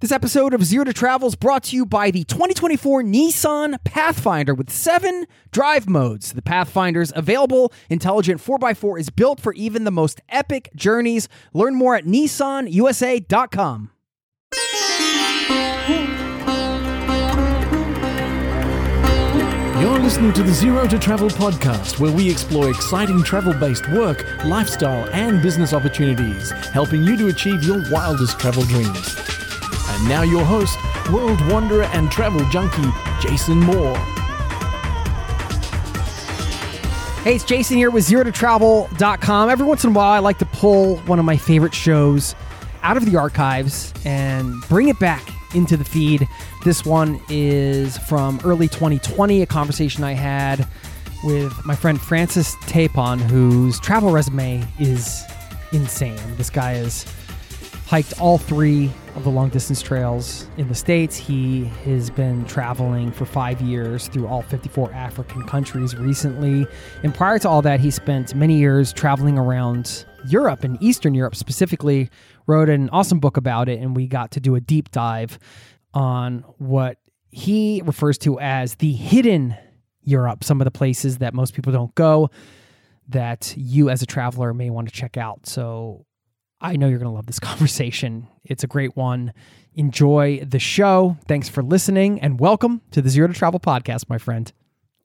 This episode of Zero to Travel is brought to you by the 2024 Nissan Pathfinder with seven drive modes. The Pathfinder's available intelligent 4x4 is built for even the most epic journeys. Learn more at nissanusa.com. You're listening to the Zero to Travel podcast, where we explore exciting travel based work, lifestyle, and business opportunities, helping you to achieve your wildest travel dreams. And now, your host, world wanderer and travel junkie, Jason Moore. Hey, it's Jason here with ZeroToTravel.com. Every once in a while, I like to pull one of my favorite shows out of the archives and bring it back into the feed. This one is from early 2020, a conversation I had with my friend Francis Tapon, whose travel resume is insane. This guy has hiked all three of the long distance trails in the States. He has been traveling for five years through all 54 African countries recently. And prior to all that, he spent many years traveling around Europe and Eastern Europe specifically, wrote an awesome book about it, and we got to do a deep dive on what he refers to as the hidden Europe, some of the places that most people don't go that you as a traveler may want to check out. So I know you're going to love this conversation. It's a great one. Enjoy the show. Thanks for listening and welcome to the Zero to Travel podcast, my friend.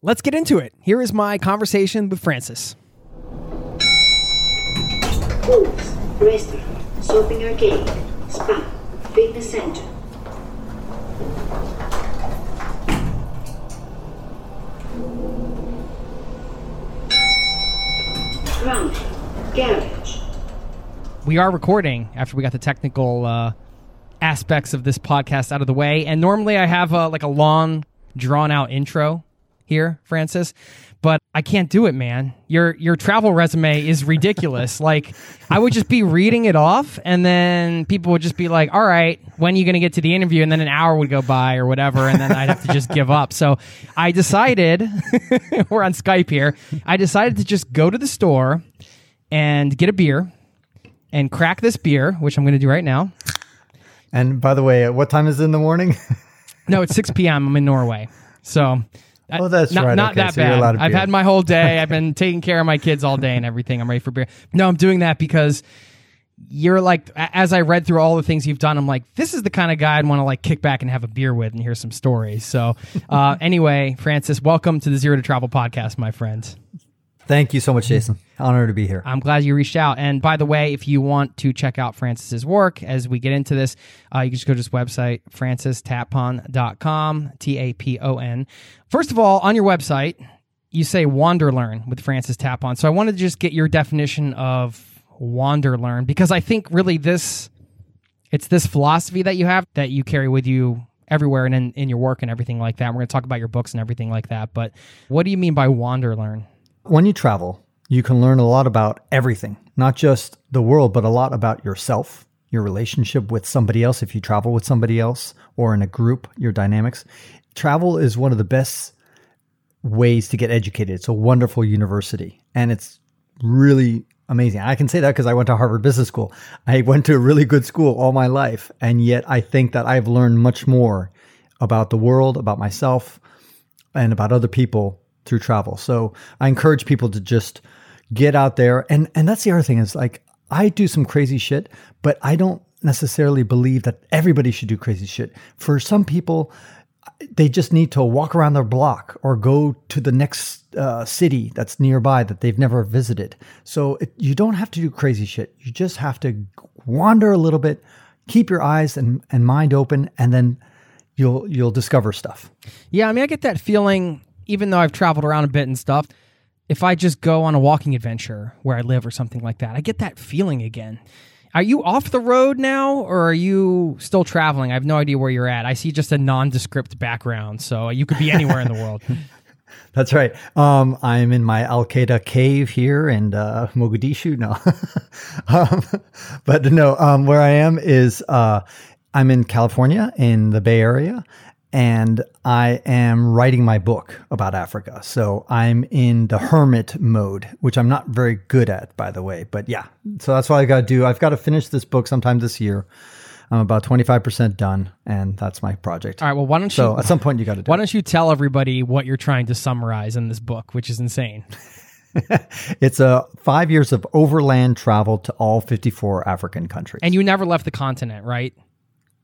Let's get into it. Here is my conversation with Francis. Pools, restaurant, shopping arcade, spa, fitness center. Ground, garage, we are recording after we got the technical uh, aspects of this podcast out of the way. And normally I have a, like a long, drawn out intro here, Francis, but I can't do it, man. Your your travel resume is ridiculous. like I would just be reading it off, and then people would just be like, "All right, when are you going to get to the interview?" And then an hour would go by or whatever, and then I'd have to just give up. So I decided, we're on Skype here. I decided to just go to the store and get a beer and crack this beer, which I'm going to do right now. And by the way, what time is it in the morning? no, it's 6 p.m. I'm in Norway. So Oh, that's not, right. Not okay, that so bad. I've had my whole day. I've been taking care of my kids all day and everything. I'm ready for beer. No, I'm doing that because you're like, as I read through all the things you've done, I'm like, this is the kind of guy I'd want to like kick back and have a beer with and hear some stories. So, uh, anyway, Francis, welcome to the Zero to Travel podcast, my friend. Thank you so much, Jason. Honor to be here. I'm glad you reached out. And by the way, if you want to check out Francis's work as we get into this, uh, you can just go to his website, francistapon.com, T A P O N. First of all, on your website, you say wander learn with Francis Tapon. So I wanted to just get your definition of wander learn because I think really this it's this philosophy that you have that you carry with you everywhere and in, in your work and everything like that. We're going to talk about your books and everything like that. But what do you mean by wander learn? When you travel, you can learn a lot about everything, not just the world, but a lot about yourself, your relationship with somebody else, if you travel with somebody else or in a group, your dynamics. Travel is one of the best ways to get educated. It's a wonderful university and it's really amazing. I can say that because I went to Harvard Business School. I went to a really good school all my life. And yet I think that I've learned much more about the world, about myself, and about other people through travel. So I encourage people to just get out there. And and that's the other thing is like I do some crazy shit, but I don't necessarily believe that everybody should do crazy shit. For some people, they just need to walk around their block or go to the next uh, city that's nearby that they've never visited. So it, you don't have to do crazy shit. You just have to wander a little bit, keep your eyes and, and mind open, and then you'll you'll discover stuff. Yeah, I mean, I get that feeling, even though I've traveled around a bit and stuff. If I just go on a walking adventure where I live or something like that, I get that feeling again. Are you off the road now, or are you still traveling? I have no idea where you're at. I see just a nondescript background, so you could be anywhere in the world. That's right. Um, I'm in my Al Qaeda cave here in uh, Mogadishu. No, um, but no. Um, where I am is uh, I'm in California in the Bay Area, and I am writing my book about Africa. So I'm in the hermit mode, which I'm not very good at, by the way. But yeah, so that's what I got to do. I've got to finish this book sometime this year. I'm about 25% done, and that's my project. All right. Well, why don't So you? at some point, you got to do Why don't you tell everybody what you're trying to summarize in this book, which is insane? It's a five years of overland travel to all 54 African countries. And you never left the continent, right?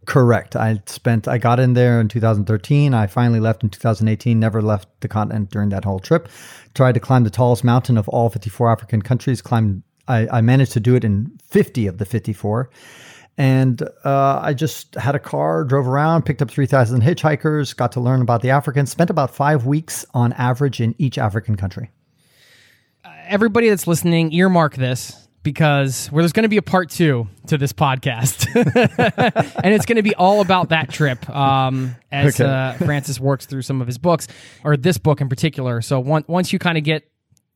Correct. I spent, I got in there in 2013. I finally left in 2018, never left the continent during that whole trip. Tried to climb the tallest mountain of all 54 African countries. Climbed, I, I managed to do it in 50 of the 54. And uh, I just had a car, drove around, picked up 3,000 hitchhikers, got to learn about the Africans, spent about five weeks on average in each African country. Everybody that's listening, earmark this because where there's going to be a part two to this podcast, and it's going to be all about that trip um, as Okay. uh, Francis works through some of his books, or this book in particular. So once once you kind of get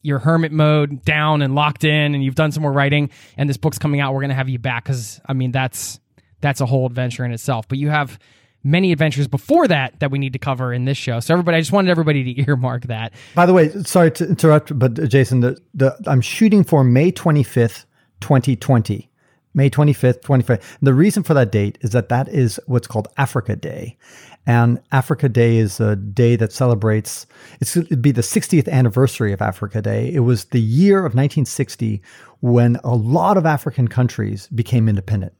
your hermit mode down and locked in, and you've done some more writing, and this book's coming out, we're going to have you back because I mean that's that's a whole adventure in itself. But you have many adventures before that that we need to cover in this show. So everybody, I just wanted everybody to earmark that. By the way, sorry to interrupt, but uh, Jason, the, the I'm shooting for May 25th, 2020. May 25th, 25th. The reason for that date is that that is what's called Africa Day. And Africa Day is a day that celebrates, it's, it'd be the 60th anniversary of Africa Day. It was the year of 1960 when a lot of African countries became independent.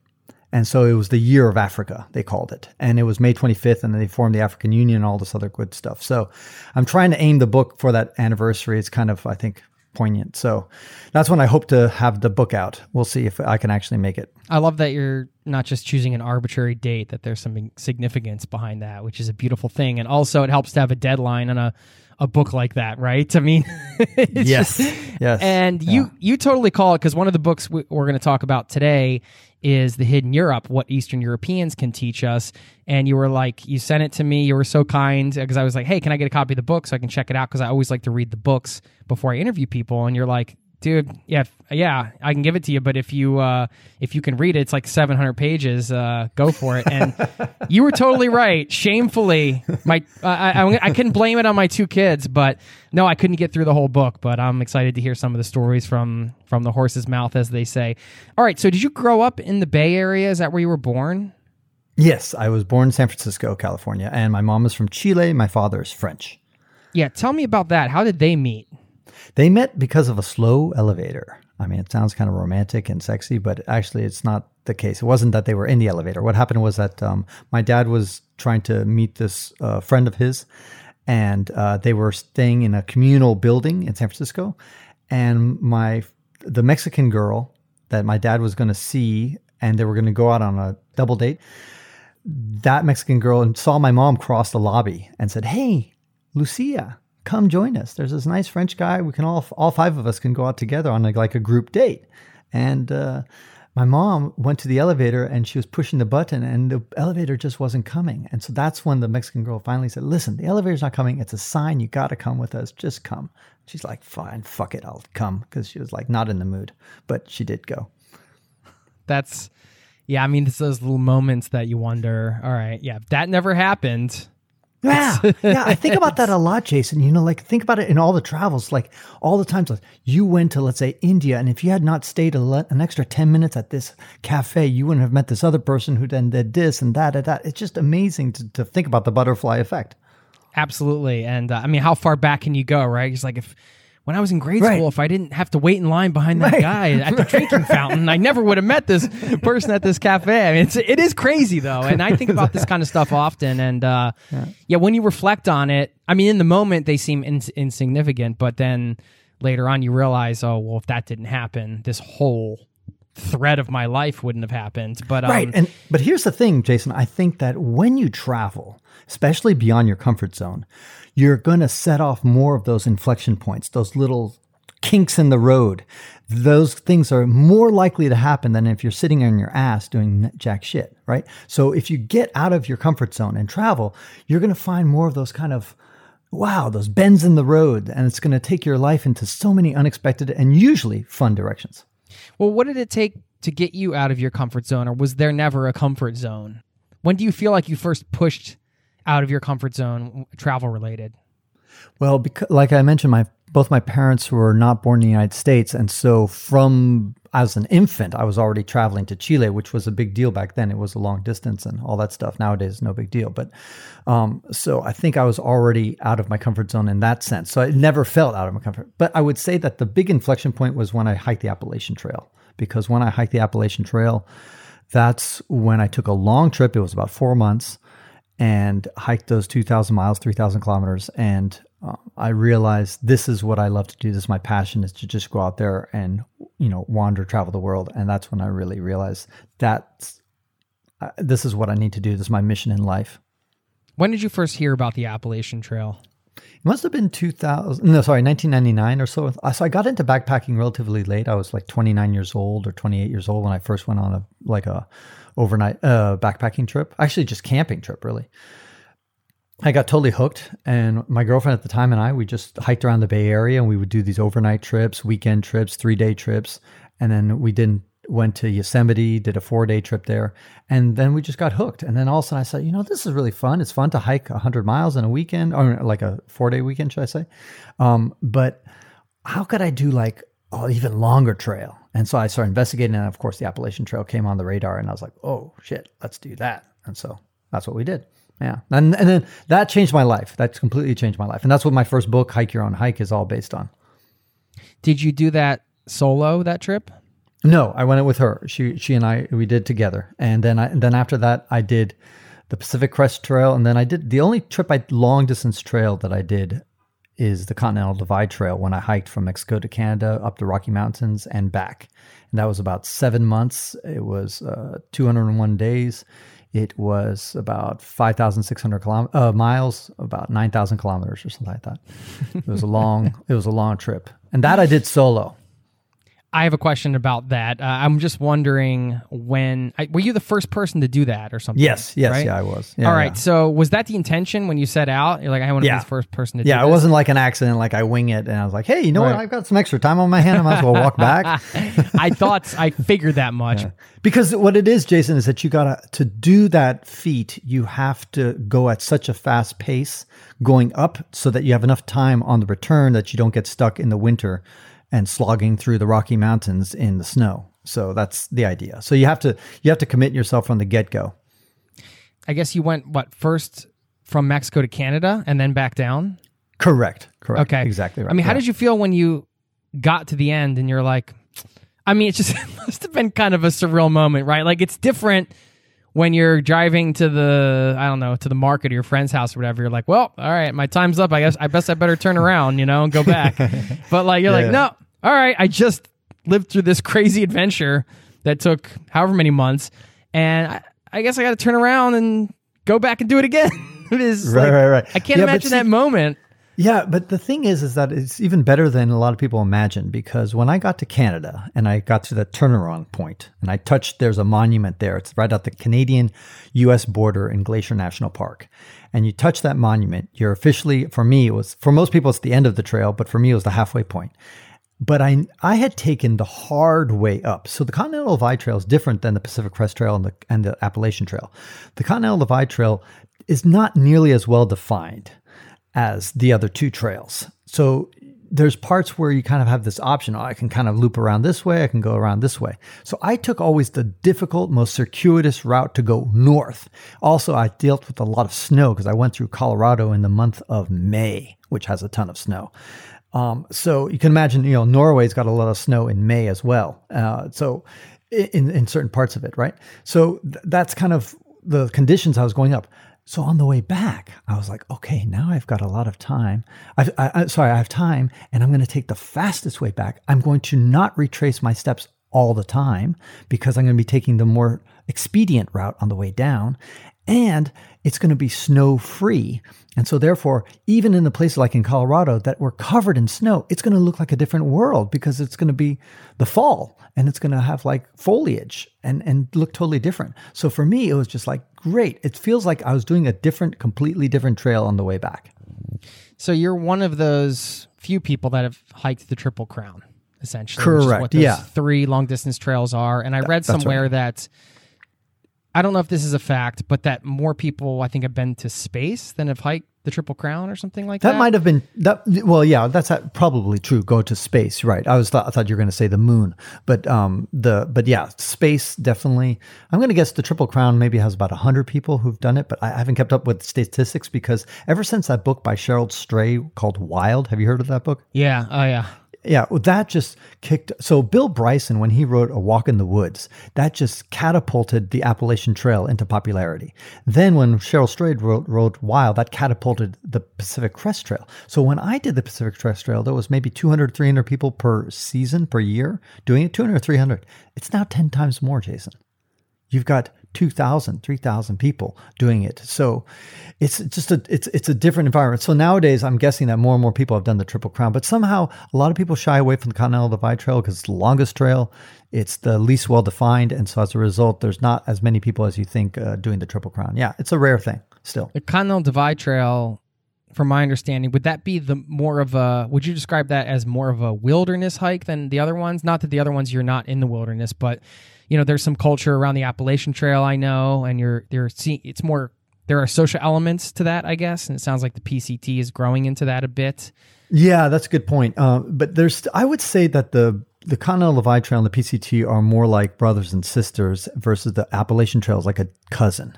And so it was the year of Africa, they called it. And it was May 25th, and they formed the African Union and all this other good stuff. So I'm trying to aim the book for that anniversary. It's kind of, I think, poignant. So that's when I hope to have the book out. We'll see if I can actually make it. I love that you're not just choosing an arbitrary date, that there's some significance behind that, which is a beautiful thing. And also, it helps to have a deadline and a, a book like that, right? I mean, it's Yes. just- Yes. and you you totally call it because one of the books we, we're going to talk about today is the hidden europe what eastern europeans can teach us and you were like you sent it to me you were so kind because i was like hey can i get a copy of the book so i can check it out because i always like to read the books before i interview people and you're like dude yeah yeah i can give it to you but if you uh if you can read it it's like 700 pages uh go for it. And you were totally right. Shamefully my I, I i couldn't blame it on my two kids but no i couldn't get through the whole book but i'm excited to hear some of the stories from from the horse's mouth as they say. All right so did you grow up in the bay area? Is that where you were born? Yes, I was born in San Francisco, California, and my mom is from Chile. My father is French. yeah tell me about that. How did they meet They met because of a slow elevator. I mean, it sounds kind of romantic and sexy, but actually, it's not the case. It wasn't that they were in the elevator. What happened was that um, my dad was trying to meet this uh, friend of his, and uh, they were staying in a communal building in San Francisco. And my the Mexican girl that my dad was going to see, and they were going to go out on a double date. That Mexican girl saw my mom cross the lobby and said, "Hey, Lucia, come join us. There's this nice French guy. We can all all five of us can go out together on like, like a group date." And uh, my mom went to the elevator and she was pushing the button, and the elevator just wasn't coming. And so that's when the Mexican girl finally said, "Listen, the elevator's not coming. It's a sign. You got to come with us. Just come." She's like, "Fine, fuck it, I'll come," because she was like not in the mood, but she did go. that's yeah i mean it's those little moments that you wonder all right yeah if that never happened Yeah, yeah. I think about that a lot, Jason. You know, like think about it in all the travels, like all the times like you went to, let's say, India, and if you had not stayed a le- an extra ten minutes at this cafe, you wouldn't have met this other person who then did this and that and that. It's just amazing to, to think about the butterfly effect. Absolutely. And uh, I mean, how far back can you go, right? It's like if when I was in grade Right. school, if I didn't have to wait in line behind that Right. guy at the drinking fountain, I never would have met this person at this cafe. I mean, it's, it is crazy though. And I think about this kind of stuff often. And uh, yeah. when you reflect on it, I mean, in the moment, they seem ins- insignificant, but then later on, you realize, oh, well, if that didn't happen, this whole thread of my life wouldn't have happened. But um, Right. And but here's the thing, Jason. I think that when you travel, especially beyond your comfort zone, you're going to set off more of those inflection points, those little kinks in the road. Those things are more likely to happen than if you're sitting on your ass doing jack shit, right? So if you get out of your comfort zone and travel, you're going to find more of those kind of wow, those bends in the road and it's going to take your life into so many unexpected and usually fun directions. Well, what did it take to get you out of your comfort zone, or was there never a comfort zone? When do you feel like you first pushed out of your comfort zone, travel related? Well, because, like I mentioned, my both my parents were not born in the United States, and so from as an infant, I was already traveling to Chile, which was a big deal back then. It was a long distance and all that stuff. Nowadays, no big deal. But um, so I think I was already out of my comfort zone in that sense. So I never felt out of my comfort. But I would say that the big inflection point was when I hiked the Appalachian Trail, because when I hiked the Appalachian Trail, that's when I took a long trip. It was about four months and hiked those 2,000 miles, 3,000 kilometers. And uh, I realized this is what I love to do. This is my passion is to just go out there and, you know, wander, travel the world. And that's when I really realized that uh, this is what I need to do. This is my mission in life. When did you first hear about the Appalachian Trail? It must have been 2000, no, sorry, 1999 or so. Uh, So I got into backpacking relatively late. I was like 29 years old or 28 years old when I first went on a, like a overnight uh, backpacking trip. Actually, just camping trip, really. I got totally hooked, and my girlfriend at the time and I, we just hiked around the Bay Area, and we would do these overnight trips, weekend trips, three day trips, and then we did went to Yosemite, did a four day trip there, and then we just got hooked. And then all of a sudden, I said, you know, this is really fun. It's fun to hike hundred miles in a weekend, or like a four day weekend, should I say? Um, but how could I do like an even longer trail? And so I started investigating, and of course, the Appalachian Trail came on the radar, and I was like, oh shit, let's do that. And so that's what we did. Yeah. And, and then that changed my life. That's completely changed my life. And that's what my first book, Hike Your Own Hike, is all based on. Did you do that solo that trip? No, I went it with her. She she and I we did together. And then I and then after that I did the Pacific Crest Trail and then I did the only trip I long distance trail that I did is the Continental Divide Trail when I hiked from Mexico to Canada up the Rocky Mountains and back. And that was about 7 months. It was uh, 201 days. It was about 5,600 kilom- uh, miles, about 9,000 kilometers or something like that. It was a long, it was a long trip, and that I did solo. I have a question about that. Uh, I'm just wondering when I, were you the first person to do that or something? Yes, yes, right? yeah, I was. Yeah, All right. yeah. So was that the intention when you set out? You're like, I want to Yeah. be the first person to do Yeah, it wasn't like an accident. Like I wing it, and I was like, "Hey, you know what? I've got some extra time on my hand. I might as well walk back." I thought I figured that much. Because what it is, Jason, is that you gotta to do that feat. You have to go at such a fast pace going up, so that you have enough time on the return that you don't get stuck in the winter and slogging through the Rocky Mountains in the snow. So that's the idea. So you have to you have to commit yourself from the get go. I guess you went what first from Mexico to Canada and then back down. Correct. Correct. Okay, Exactly right. I mean, how Yeah. did you feel when you got to the end and you're like, I mean, it just it must have been kind of a surreal moment, right? Like it's different when you're driving to the I don't know to the market or your friend's house or whatever. You're like, well, all right, my time's up. I guess I best I better turn around, you know, and go back. but like you're Yeah. like, no, all right, I just lived through this crazy adventure that took however many months, and I, I guess I got to turn around and go back and do it again. it is Right, like- right, right. I can't Yeah, imagine see- that moment. Yeah, but the thing is, is that it's even better than a lot of people imagine because when I got to Canada and I got to the turnaround point and I touched, there's a monument there. It's right at the Canadian US border in Glacier National Park. And you touch that monument, you're officially, for me, it was, for most people, it's the end of the trail, but for me, it was the halfway point. But I, I had taken the hard way up. So the Continental Divide Trail is different than the Pacific Crest Trail and the, and the Appalachian Trail. The Continental Divide Trail is not nearly as well defined as the other two trails. So there's parts where you kind of have this option. Oh, I can kind of loop around this way. I can go around this way. So I took always the difficult, most circuitous route to go north. Also, I dealt with a lot of snow because I went through Colorado in the month of May, which has a ton of snow. Um, so you can imagine, you know, Norway's got a lot of snow in May as well. Uh, so in in certain parts of it, right? So th- that's kind of the conditions I was going up. So on the way back, I was like, okay, now I've got a lot of time. I've, I, I, sorry, I have time, and I'm going to take the fastest way back. I'm going to not retrace my steps all the time because I'm going to be taking the more expedient route on the way down, and it's going to be snow free. And so, therefore, even in the places like in Colorado that were covered in snow, it's going to look like a different world because it's going to be the fall and it's going to have like foliage and, and look totally different. So, for me, it was just like great. It feels like I was doing a different, completely different trail on the way back. So you're one of those few people that have hiked the Triple Crown, essentially. Correct, what those yeah. Three long distance trails are, and I read that's right. somewhere that I don't know if this is a fact, but that more people I think have been to space than have hiked the Triple Crown or something like that. That might have been that. Well, yeah, that's probably true. Go to space, right? I was thought, I thought you were going to say the moon, but um, the but yeah, space definitely. I'm going to guess the Triple Crown maybe has about hundred people who've done it, but I haven't kept up with statistics because ever since that book by Cheryl Strayed called Wild, have you heard of that book? Yeah. Oh yeah. Yeah, that just kicked. So Bill Bryson, when he wrote A Walk in the Woods, that just catapulted the Appalachian Trail into popularity. Then when Cheryl Strayed wrote, wrote Wild, that catapulted the Pacific Crest Trail. So when I did the Pacific Crest Trail, there was maybe 200, 300 people per season, per year doing it, 200, 300. It's now 10 times more, Jason. You've got 2,000, 3,000 people doing it. So it's just a it's it's a different environment. So nowadays, I'm guessing that more and more people have done the Triple Crown, but somehow a lot of people shy away from the Continental Divide Trail because it's the longest trail, it's the least well defined, and so as a result, there's not as many people as you think uh, doing the Triple Crown. Yeah, it's a rare thing still. The Continental Divide Trail, from my understanding, would that be the more of a? Would you describe that as more of a wilderness hike than the other ones? Not that the other ones you're not in the wilderness, but you know, there's some culture around the Appalachian Trail. I know, and you're you're seeing it's more. There are social elements to that, I guess, and it sounds like the PCT is growing into that a bit. Yeah, that's a good point. Uh, but there's, I would say that the the Continental Divide Trail and the PCT are more like brothers and sisters versus the Appalachian Trail is like a cousin.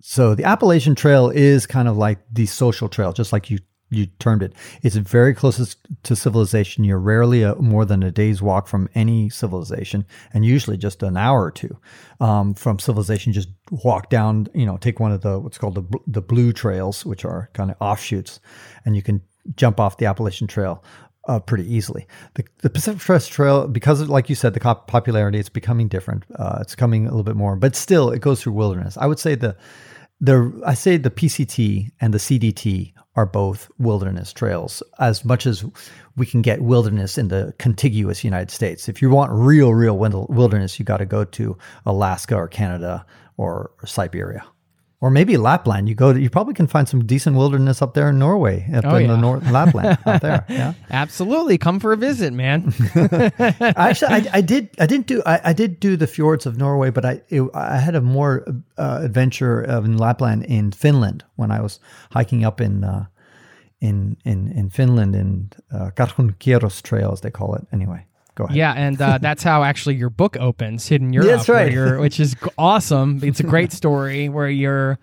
So the Appalachian Trail is kind of like the social trail, just like you you termed it. It's very closest to civilization. You're rarely a, more than a day's walk from any civilization, and usually just an hour or two um, from civilization. Just walk down, you know, take one of the what's called the the blue trails, which are kind of offshoots, and you can jump off the Appalachian Trail uh, pretty easily. The, the Pacific Crest Trail, because of, like you said, the popularity, it's becoming different. Uh, it's coming a little bit more, but still, it goes through wilderness. I would say the the I say the PCT and the CDT are both wilderness trails as much as we can get wilderness in the contiguous United States. If you want real, real wilderness, you got to go to Alaska or Canada or, or Siberia. Or maybe Lapland. You go to, you probably can find some decent wilderness up there in Norway, up Oh, in yeah. the North Lapland, out there. Yeah. Absolutely, come for a visit, man. Actually, I, I did. I didn't do. I, I did do the fjords of Norway, but I it, I had a more uh, adventure of in Lapland in Finland when I was hiking up in uh, in in in Finland in uh, Karhunkierros Trail, as they call it. Anyway, go ahead. yeah, and uh, that's how actually your book opens, Hidden Europe, That's right. which is awesome. It's a great story where you're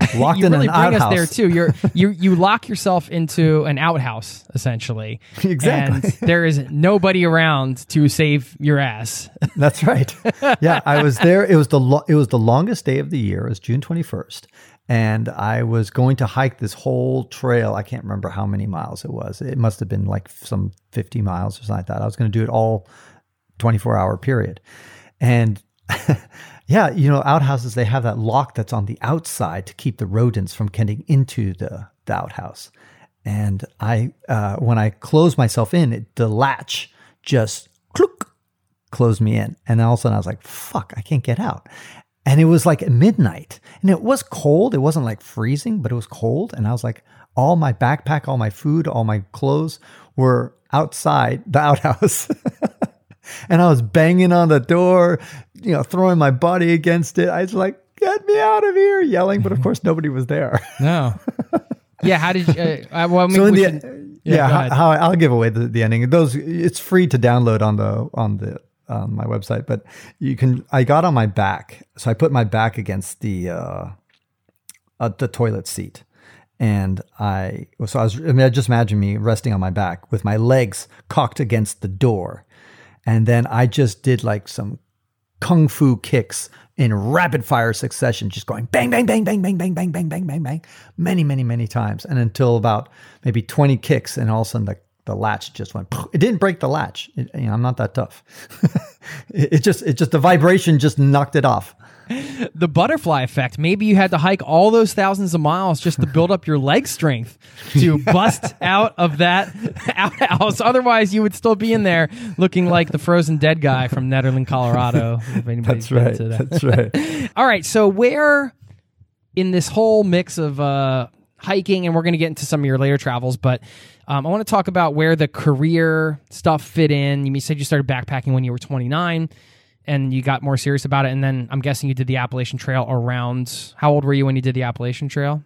locked you in really an bring outhouse. us there too. You're you you lock yourself into an outhouse essentially. Exactly. And there is nobody around to save your ass. That's right. Yeah, I was there. It was the lo- it was the longest day of the year. It was June twenty first, and I was going to hike this whole trail. I can't remember how many miles it was. It must have been like some fifty miles or something like that. I was going to do it all twenty four hour period, and. Yeah, you know, outhouses, they have that lock that's on the outside to keep the rodents from getting into the, the outhouse. And I, uh, when I closed myself in, it, the latch just closed me in. And all of a sudden I was like, fuck, I can't get out. And it was like midnight and it was cold. It wasn't like freezing, but it was cold. And I was like, all my backpack, all my food, all my clothes were outside the outhouse. and I was banging on the door, you know, throwing my body against it. I was like, get me out of here, yelling. But of course, nobody was there. No. yeah. How did you? Uh, uh, well, I mean, so we the should- yeah, go how, how I'll give away the, the ending. Those it's free to download on the on the my website, but you can. I got on my back, so I put my back against the uh, uh the toilet seat, And I, so I was, I mean, just imagine me resting on my back with my legs cocked against the door. And then I just did like some kung fu kicks in rapid fire succession, just going bang, bang, bang, bang, bang, bang, bang, bang, bang, bang, bang, many, many, many times. And until about maybe 20 kicks, and all of a sudden the, the latch just went, it didn't break the latch. It, you know, I'm not that tough. it, it just, it just, the vibration just knocked it off the butterfly effect. Maybe you had to hike all those thousands of miles just to build up your leg strength to bust out of that outhouse. Otherwise, you would still be in there looking like the frozen dead guy from Nederland Colorado. That's right. That. That's right. all right. So, where in this whole mix of uh, hiking, and we're going to get into some of your later travels, but um, I want to talk about where the career stuff fit in. You said you started backpacking when you were 29 and you got more serious about it. And then I'm guessing you did the Appalachian Trail around. How old were you when you did the Appalachian Trail?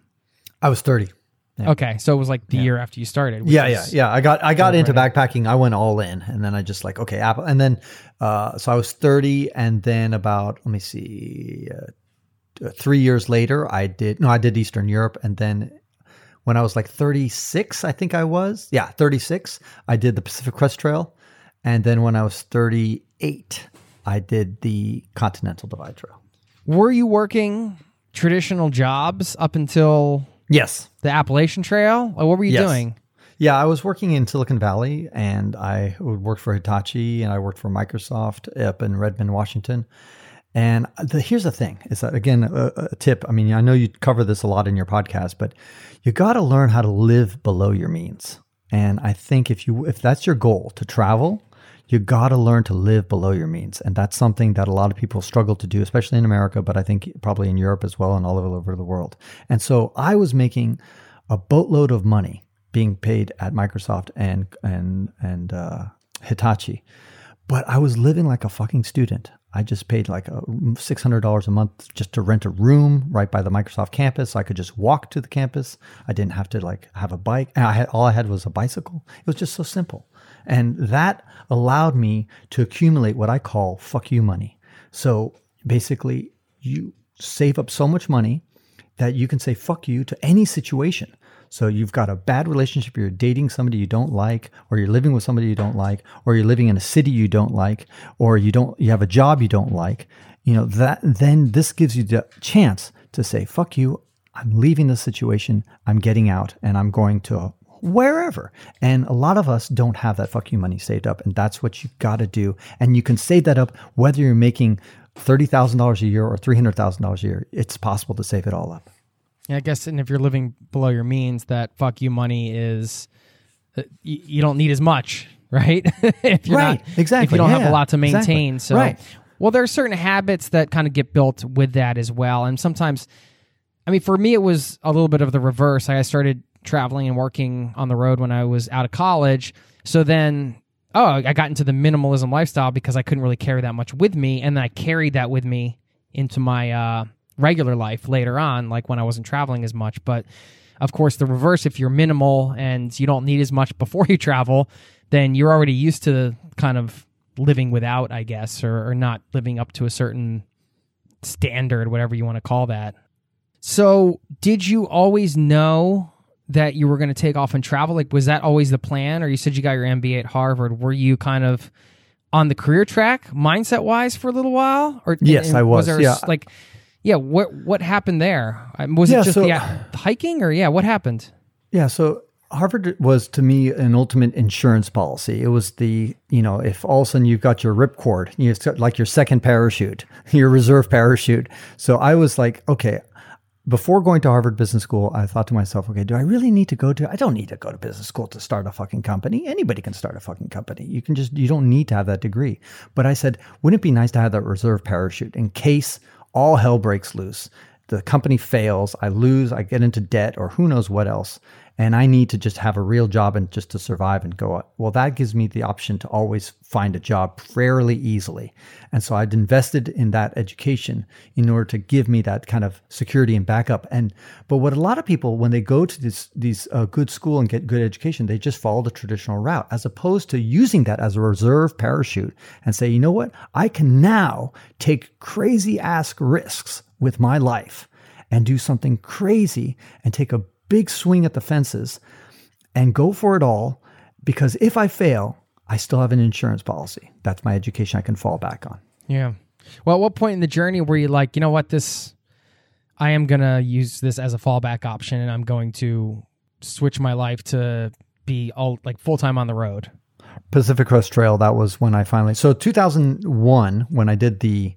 I was 30. Yeah. Okay, so it was like the yeah. year after you started. Yeah, yeah, yeah. I got I got into right backpacking. I went all in, and then I just like okay, Apple, and then uh, so I was 30, and then about let me see, uh, three years later, I did no, I did Eastern Europe, and then when I was like 36, I think I was, yeah, 36, I did the Pacific Crest Trail, and then when I was 38, I did the Continental Divide Trail. Were you working traditional jobs up until yes the Appalachian Trail? Or what were you yes. doing? Yeah, I was working in Silicon Valley, and I would work for Hitachi, and I worked for Microsoft up in Redmond, Washington. And the, here's the thing: is that again a, a tip? I mean, I know you cover this a lot in your podcast, but you got to learn how to live below your means. And I think if you if that's your goal to travel, you got to learn to live below your means. And that's something that a lot of people struggle to do, especially in America, but I think probably in Europe as well and all over the world. And so I was making a boatload of money being paid at Microsoft and, and, and, uh, Hitachi, but I was living like a fucking student. I just paid like a $600 a month just to rent a room right by the Microsoft campus. I could just walk to the campus. I didn't have to like have a bike. I had, all I had was a bicycle. It was just so simple. And that allowed me to accumulate what I call fuck you money. So basically, you save up so much money that you can say fuck you to any situation. So you've got a bad relationship, you're dating somebody you don't like, or you're living with somebody you don't like, or you're living in a city you don't like, or you don't you have a job you don't like. You know, that then this gives you the chance to say, fuck you, I'm leaving this situation, I'm getting out, and I'm going to wherever. And a lot of us don't have that fuck you money saved up. And that's what you've got to do. And you can save that up whether you're making $30,000 a year or $300,000 a year. It's possible to save it all up. Yeah, I guess. And if you're living below your means, that fuck you money is, uh, you, you don't need as much, right? if you're right. Not, exactly. If you don't yeah, have a lot to maintain. Exactly. So, right. well, there are certain habits that kind of get built with that as well. And sometimes, I mean, for me, it was a little bit of the reverse. I started traveling and working on the road when I was out of college. So then, oh, I got into the minimalism lifestyle because I couldn't really carry that much with me. And then I carried that with me into my uh, regular life later on, like when I wasn't traveling as much. But of course, the reverse, if you're minimal and you don't need as much before you travel, then you're already used to kind of living without, I guess, or, or not living up to a certain standard, whatever you want to call that. So, did you always know that you were going to take off and travel? Like, was that always the plan? Or you said you got your MBA at Harvard. Were you kind of on the career track, mindset wise, for a little while? Or yes, I was. Was there yeah. like, yeah, what what happened there? Was yeah, it just so, the hiking, or yeah, what happened? Yeah, so Harvard was to me an ultimate insurance policy. It was the, you know, if all of a sudden you've got your ripcord, you know, like your second parachute, your reserve parachute. So I was like, okay, before going to Harvard Business School, I thought to myself, okay, do I really need to go to? I don't need to go to business school to start a fucking company. Anybody can start a fucking company. You can just, you don't need to have that degree. But I said, wouldn't it be nice to have that reserve parachute in case all hell breaks loose? The company fails, I lose, I get into debt, or who knows what else and I need to just have a real job and just to survive and go. Well, that gives me the option to always find a job fairly easily. And so I'd invested in that education in order to give me that kind of security and backup. And but what a lot of people when they go to this these uh, good school and get good education, they just follow the traditional route as opposed to using that as a reserve parachute and say, you know what, I can now take crazy ass risks with my life and do something crazy and take a big swing at the fences and go for it all because if I fail, I still have an insurance policy. That's my education I can fall back on. Yeah. Well, at what point in the journey were you like, you know what, this, I am going to use this as a fallback option and I'm going to switch my life to be all like full time on the road? Pacific Crest Trail, that was when I finally, so 2001, when I did the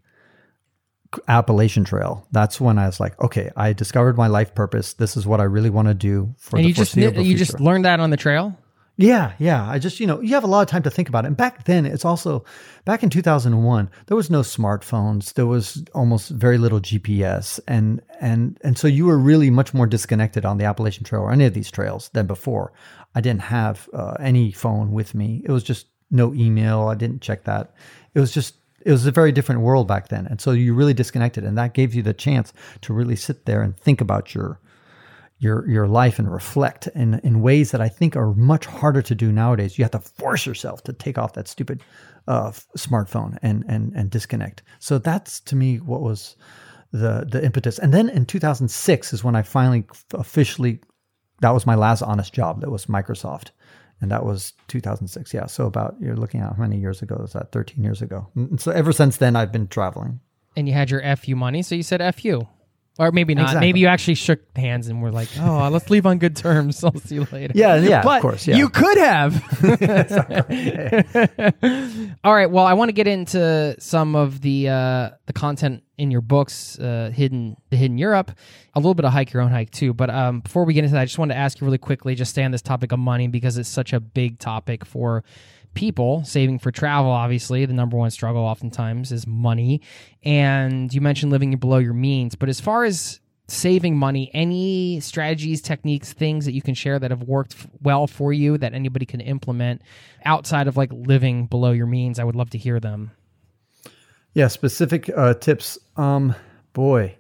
Appalachian Trail, that's when I was like, okay, I discovered my life purpose. This is what I really want to do for And the you just foreseeable you just learned that on the trail? Yeah, yeah. I just, you know, you have a lot of time to think about it. And back then, it's also back in 2001, there was no smartphones. There was almost very little GPS. And and and so you were really much more disconnected on the Appalachian Trail or any of these trails than before. I didn't have uh, any phone with me. It was just no email. I didn't check that. It was just it was a very different world back then. And so you really disconnected and that gave you the chance to really sit there and think about your your your life and reflect in in ways that I think are much harder to do nowadays. You have to force yourself to take off that stupid uh, smartphone and and and disconnect. So that's to me what was the the impetus. And then in 2006 is when I finally officially that was my last honest job. That was Microsoft. And that was 2006. Yeah. So about, you're looking at how many years ago is that? 13 years ago. And so ever since then, I've been traveling. And you had your FU money, so you said FU. Or maybe not. Exactly. Maybe you actually shook hands and were like, "Oh, let's leave on good terms. I'll see you later." Yeah. Yeah. but of course. Yeah. you could have. All right. Well, I want to get into some of the uh, the content in your books, uh, hidden the hidden Europe, a little bit of hike your own hike too. But um, before we get into that, I just wanted to ask you really quickly, just stay on this topic of money because it's such a big topic for people saving for travel obviously. The number one struggle oftentimes is money. And you mentioned living below your means but as far as saving money any strategies techniques things that you can share that have worked well for you that anybody can implement outside of like living below your means? I would love to hear them. Yeah, specific uh, tips. Um, boy,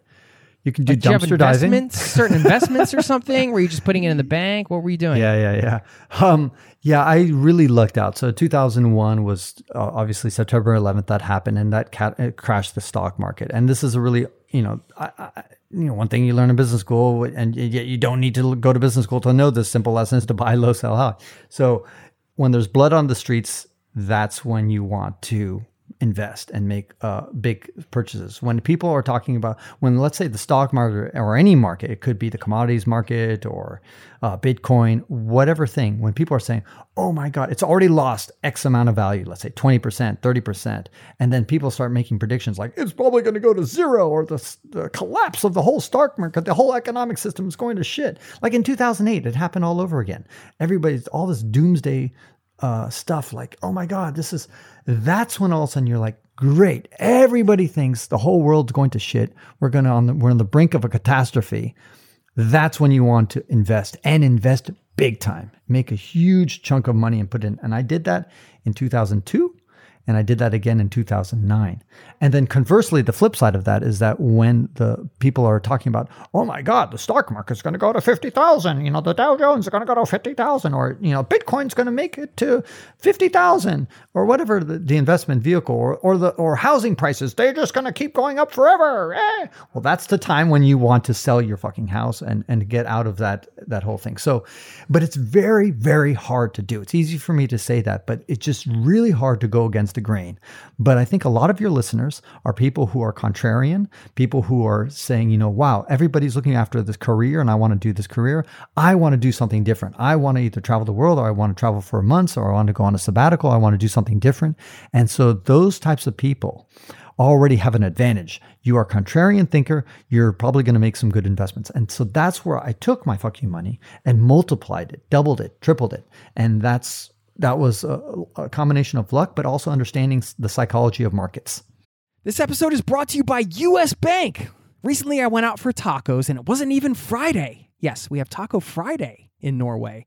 you can do Like, do you have dumpster diving. certain investments or something were you just putting it in the bank what were you doing Yeah, yeah, yeah. Um, yeah, I really lucked out. So 2001 was uh, obviously September 11th that happened, and that cat, crashed the stock market. And this is a really, you know, I, I, you know, one thing you learn in business school, and yet you don't need to go to business school to know this simple lesson is to buy low, sell high. So when there's blood on the streets, that's when you want to invest and make uh, big purchases. When people are talking about, when let's say the stock market or any market, it could be the commodities market or uh, Bitcoin, whatever thing, when people are saying, oh my God, it's already lost X amount of value, let's say 20%, 30%, and then people start making predictions like it's probably going to go to zero or the, the collapse of the whole stock market, the whole economic system is going to shit. Like in 2008, it happened all over again. Everybody's all this doomsday uh, stuff like, oh my God, this is, that's when all of a sudden you're like, great. Everybody thinks the whole world's going to shit. We're going to, on the, we're on the brink of a catastrophe. That's when you want to invest and invest big time. Make a huge chunk of money and put in. And I did that in 2002 and I did that again in 2009. And then conversely, the flip side of that is that when the people are talking about, oh my God, the stock market's going to go to 50,000, you know, the Dow Jones is going to go to 50,000, or, you know, Bitcoin's going to make it to 50,000, or whatever the, the investment vehicle, or, or the or housing prices, they're just going to keep going up forever. Eh. Well, that's the time when you want to sell your fucking house and, and get out of that, that whole thing. So, but it's very, very hard to do. It's easy for me to say that, but it's just really hard to go against the grain. But I think a lot of your listeners are people who are contrarian, people who are saying, you know, wow, everybody's looking after this career and I want to do this career. I want to do something different. I want to either travel the world or I want to travel for months or I want to go on a sabbatical. I want to do something different. And so those types of people already have an advantage. You are a contrarian thinker. You're probably going to make some good investments. And so that's where I took my fucking money and multiplied it, doubled it, tripled it. And that's that was a, a combination of luck, but also understanding the psychology of markets. This episode is brought to you by US Bank. Recently, I went out for tacos and it wasn't even Friday. Yes, we have Taco Friday in Norway,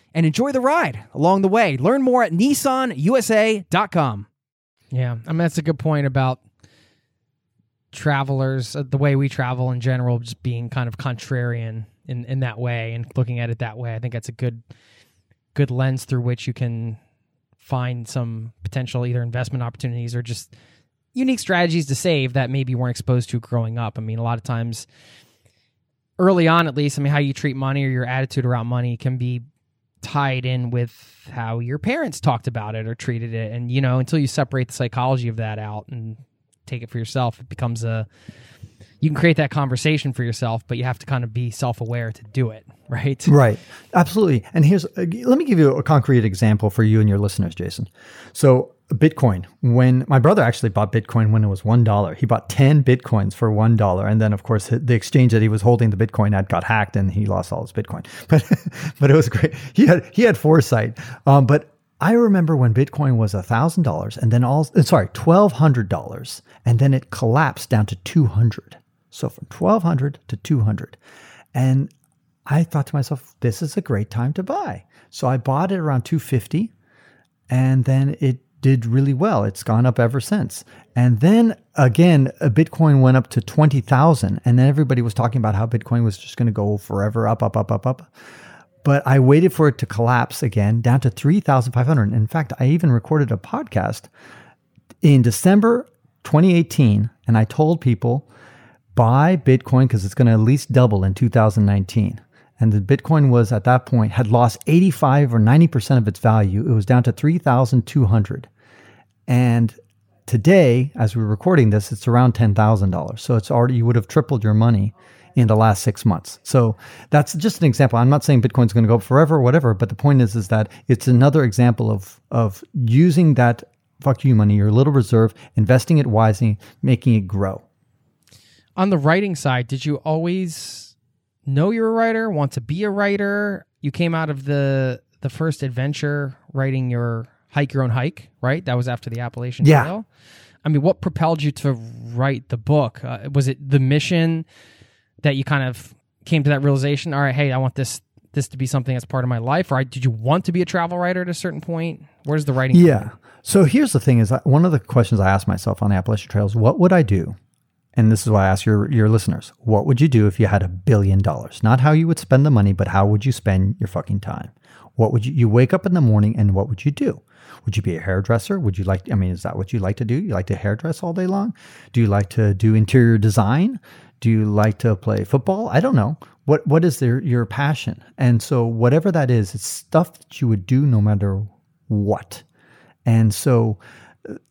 and enjoy the ride along the way. Learn more at nissanusa.com. Yeah, I mean that's a good point about travelers, uh, the way we travel in general, just being kind of contrarian in in that way and looking at it that way. I think that's a good good lens through which you can find some potential either investment opportunities or just unique strategies to save that maybe weren't exposed to growing up. I mean, a lot of times early on at least, I mean how you treat money or your attitude around money can be tied in with how your parents talked about it or treated it and you know, until you separate the psychology of that out and take it for yourself, it becomes a you can create that conversation for yourself, but you have to kind of be self aware to do it, right? Right. Absolutely. And here's, uh, let me give you a concrete example for you and your listeners, Jason. So, Bitcoin, when my brother actually bought Bitcoin when it was $1, he bought 10 Bitcoins for $1. And then, of course, the exchange that he was holding the Bitcoin at got hacked and he lost all his Bitcoin. But, but it was great. He had, he had foresight. Um, but I remember when Bitcoin was $1,000 and then all, uh, sorry, $1,200. And then it collapsed down to 200 so from 1200 to 200. And I thought to myself, this is a great time to buy. So I bought it around 250 and then it did really well. It's gone up ever since. And then again, a Bitcoin went up to 20,000 and then everybody was talking about how Bitcoin was just going to go forever up, up, up, up, up. But I waited for it to collapse again down to 3,500. In fact, I even recorded a podcast in December 2018 and I told people buy Bitcoin because it's going to at least double in 2019. And the Bitcoin was at that point had lost 85 or 90% of its value. It was down to 3,200. And today, as we're recording this, it's around $10,000. So it's already, you would have tripled your money in the last six months. So that's just an example. I'm not saying Bitcoin's going to go up forever or whatever, but the point is, is that it's another example of, of using that fuck you money, your little reserve, investing it wisely, making it grow on the writing side, did you always know you're a writer, want to be a writer? You came out of the the first adventure writing your hike your own hike, right? That was after the Appalachian yeah. Trail. I mean, what propelled you to write the book? Uh, was it the mission that you kind of came to that realization? All right, hey, I want this this to be something that's part of my life, or did you want to be a travel writer at a certain point? Where's the writing? Yeah. So here's the thing: is one of the questions I asked myself on the Appalachian Trails: What would I do and this is why I ask your, your listeners, what would you do if you had a billion dollars? Not how you would spend the money, but how would you spend your fucking time? What would you, you wake up in the morning and what would you do? Would you be a hairdresser? Would you like, I mean, is that what you like to do? You like to hairdress all day long? Do you like to do interior design? Do you like to play football? I don't know. What, what is their, your passion? And so whatever that is, it's stuff that you would do no matter what. And so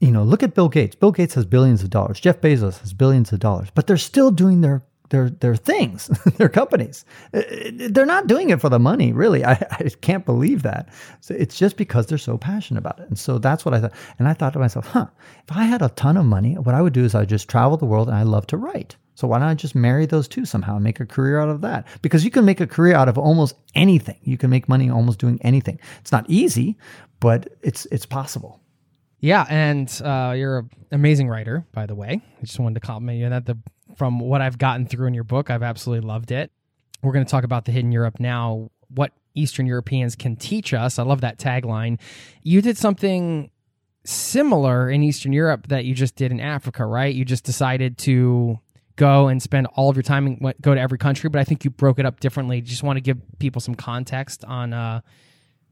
you know, look at Bill Gates. Bill Gates has billions of dollars. Jeff Bezos has billions of dollars, but they're still doing their their their things, their companies. Uh, They're not doing it for the money, really. I, I can't believe that. So it's just because they're so passionate about it. And so that's what I thought. And I thought to myself, huh, if I had a ton of money, what I would do is I'd just travel the world and I love to write. So why don't I just marry those two somehow and make a career out of that? Because you can make a career out of almost anything. You can make money almost doing anything. It's not easy, but it's it's possible. Yeah, and uh, you're an amazing writer, by the way. I just wanted to compliment you on that. The from what I've gotten through in your book, I've absolutely loved it. We're going to talk about the hidden Europe now. What Eastern Europeans can teach us. I love that tagline. You did something similar in Eastern Europe that you just did in Africa, right? You just decided to go and spend all of your time and go to every country, but I think you broke it up differently. Just want to give people some context on uh,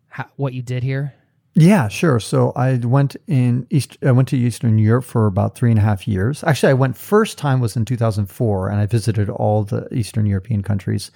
how, what you did here. Yeah, sure. So I went in East. I went to Eastern Europe for about three and a half years. Actually, I went first time was in 2004, and I visited all the Eastern European countries.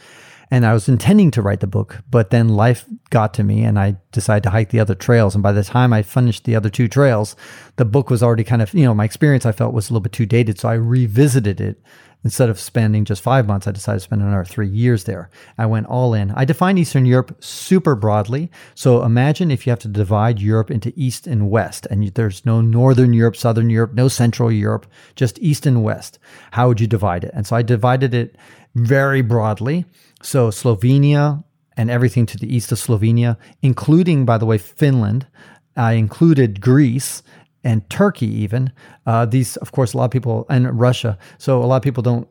And I was intending to write the book, but then life got to me, and I decided to hike the other trails. And by the time I finished the other two trails, the book was already kind of, you know, my experience I felt was a little bit too dated. So I revisited it instead of spending just five months, I decided to spend another three years there. I went all in. I define Eastern Europe super broadly. So imagine if you have to divide Europe into East and West, and there's no Northern Europe, Southern Europe, no Central Europe, just East and West. How would you divide it? And so I divided it very broadly. So Slovenia and everything to the east of Slovenia, including, by the way, Finland. I included Greece and Turkey, even. Uh, these, of course, a lot of people, and Russia. So a lot of people don't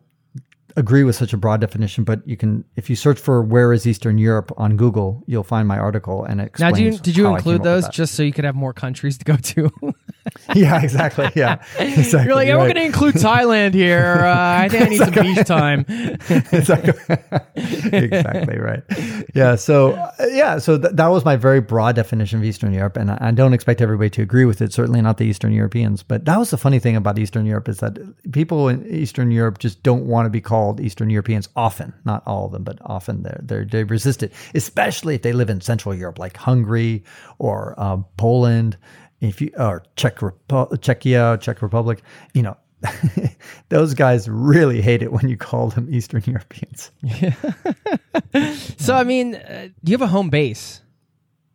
agree with such a broad definition, but you can, if you search for where is Eastern Europe on Google, you'll find my article and it Now, do you, did you how I came include those just so you could have more countries to go to? yeah, exactly. Yeah, exactly. You're like, yeah, we're going to include Thailand here. Uh, I think I need some beach time. exactly. exactly right. Yeah. So uh, yeah. So th- that was my very broad definition of Eastern Europe, and I, I don't expect everybody to agree with it. Certainly not the Eastern Europeans. But that was the funny thing about Eastern Europe is that people in Eastern Europe just don't want to be called Eastern Europeans. Often, not all of them, but often they're, they're they resist it, especially if they live in Central Europe, like Hungary or uh, Poland. If you or Czech Repu- Czechia, Czech Republic, you know, those guys really hate it when you call them Eastern Europeans. So, I mean, uh, do you have a home base?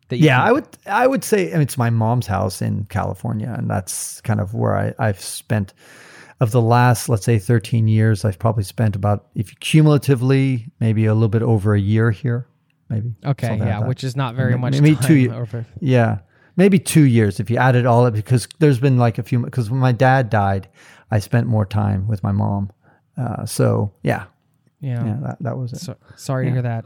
That you Yeah, can- I would I would say I mean, it's my mom's house in California, and that's kind of where I, I've spent of the last let's say 13 years. I've probably spent about if you cumulatively maybe a little bit over a year here, maybe. Okay, something like yeah, which is not very much maybe time two ye- over. Yeah, maybe two years if you add it all up. Because there's been like a few because when my dad died, I spent more time with my mom. Uh, so yeah, Yeah. yeah, that, that was it. So, sorry to hear that.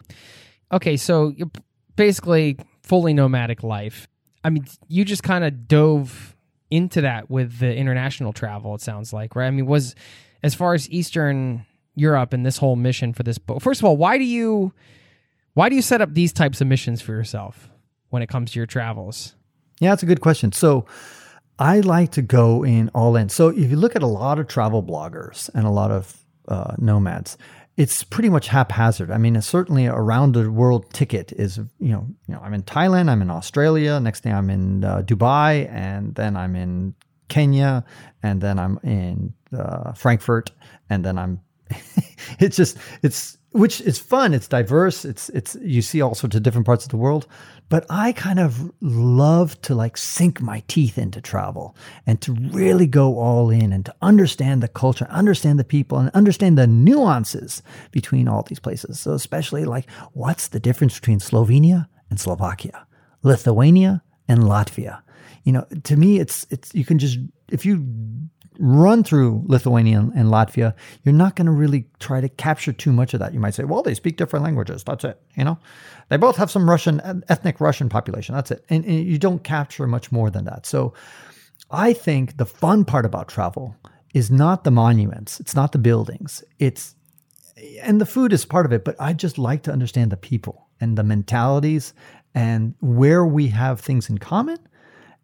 Okay, so you're basically fully nomadic life. I mean, you just kind of dove into that with the international travel. It sounds like, right? I mean, was as far as Eastern Europe and this whole mission for this book. First of all, why do you why do you set up these types of missions for yourself when it comes to your travels? Yeah, that's a good question. So I like to go in all in. So if you look at a lot of travel bloggers and a lot of uh, nomads, it's pretty much haphazard. I mean, certainly a round the world ticket is, you know, you know, I'm in Thailand, I'm in Australia, next thing I'm in uh, Dubai, and then I'm in Kenya, and then I'm in uh, Frankfurt, and then I'm it's just it's which is fun. It's diverse. It's it's you see all sorts of different parts of the world. But i kind of love to like sink my teeth into travel and to really go all in and to understand the culture understand the people and understand the nuances between all these places. So especially like what's the difference between slovenia and slovakia lithuania and latvia? You know to me it's it's you can just if you run through Lithuania and, Latvia, you're not going to really try to capture too much of that. You might say, well, they speak different languages. That's it. You know, they both have some Russian ethnic Russian population. That's it. And, and you don't capture much more than that. So I think the fun part about travel is not the monuments. It's not the buildings. It's and the food is part of it, but I just like to understand the people and the mentalities and where we have things in common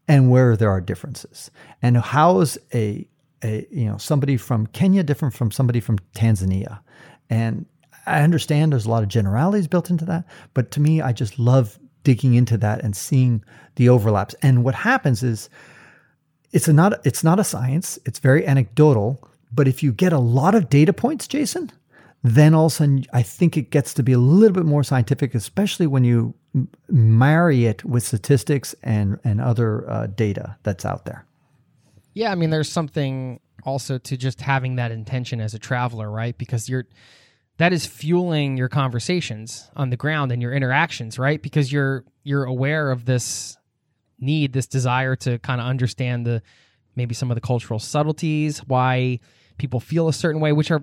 and where there are differences. And how is a a you know somebody from Kenya different from somebody from Tanzania? And I understand there's a lot of generalities built into that, but to me, I just love digging into that and seeing the overlaps. And what happens is it's not it's not a science. It's very anecdotal. But if you get a lot of data points, Jason, then all of a sudden I think it gets to be a little bit more scientific, especially when you marry it with statistics and and other uh, data that's out there. Yeah, I mean, there's something also to just having that intention as a traveler, right? Because you're that is fueling your conversations on the ground and your interactions, right? Because you're you're aware of this need, this desire to kind of understand the maybe some of the cultural subtleties, why people feel a certain way, which are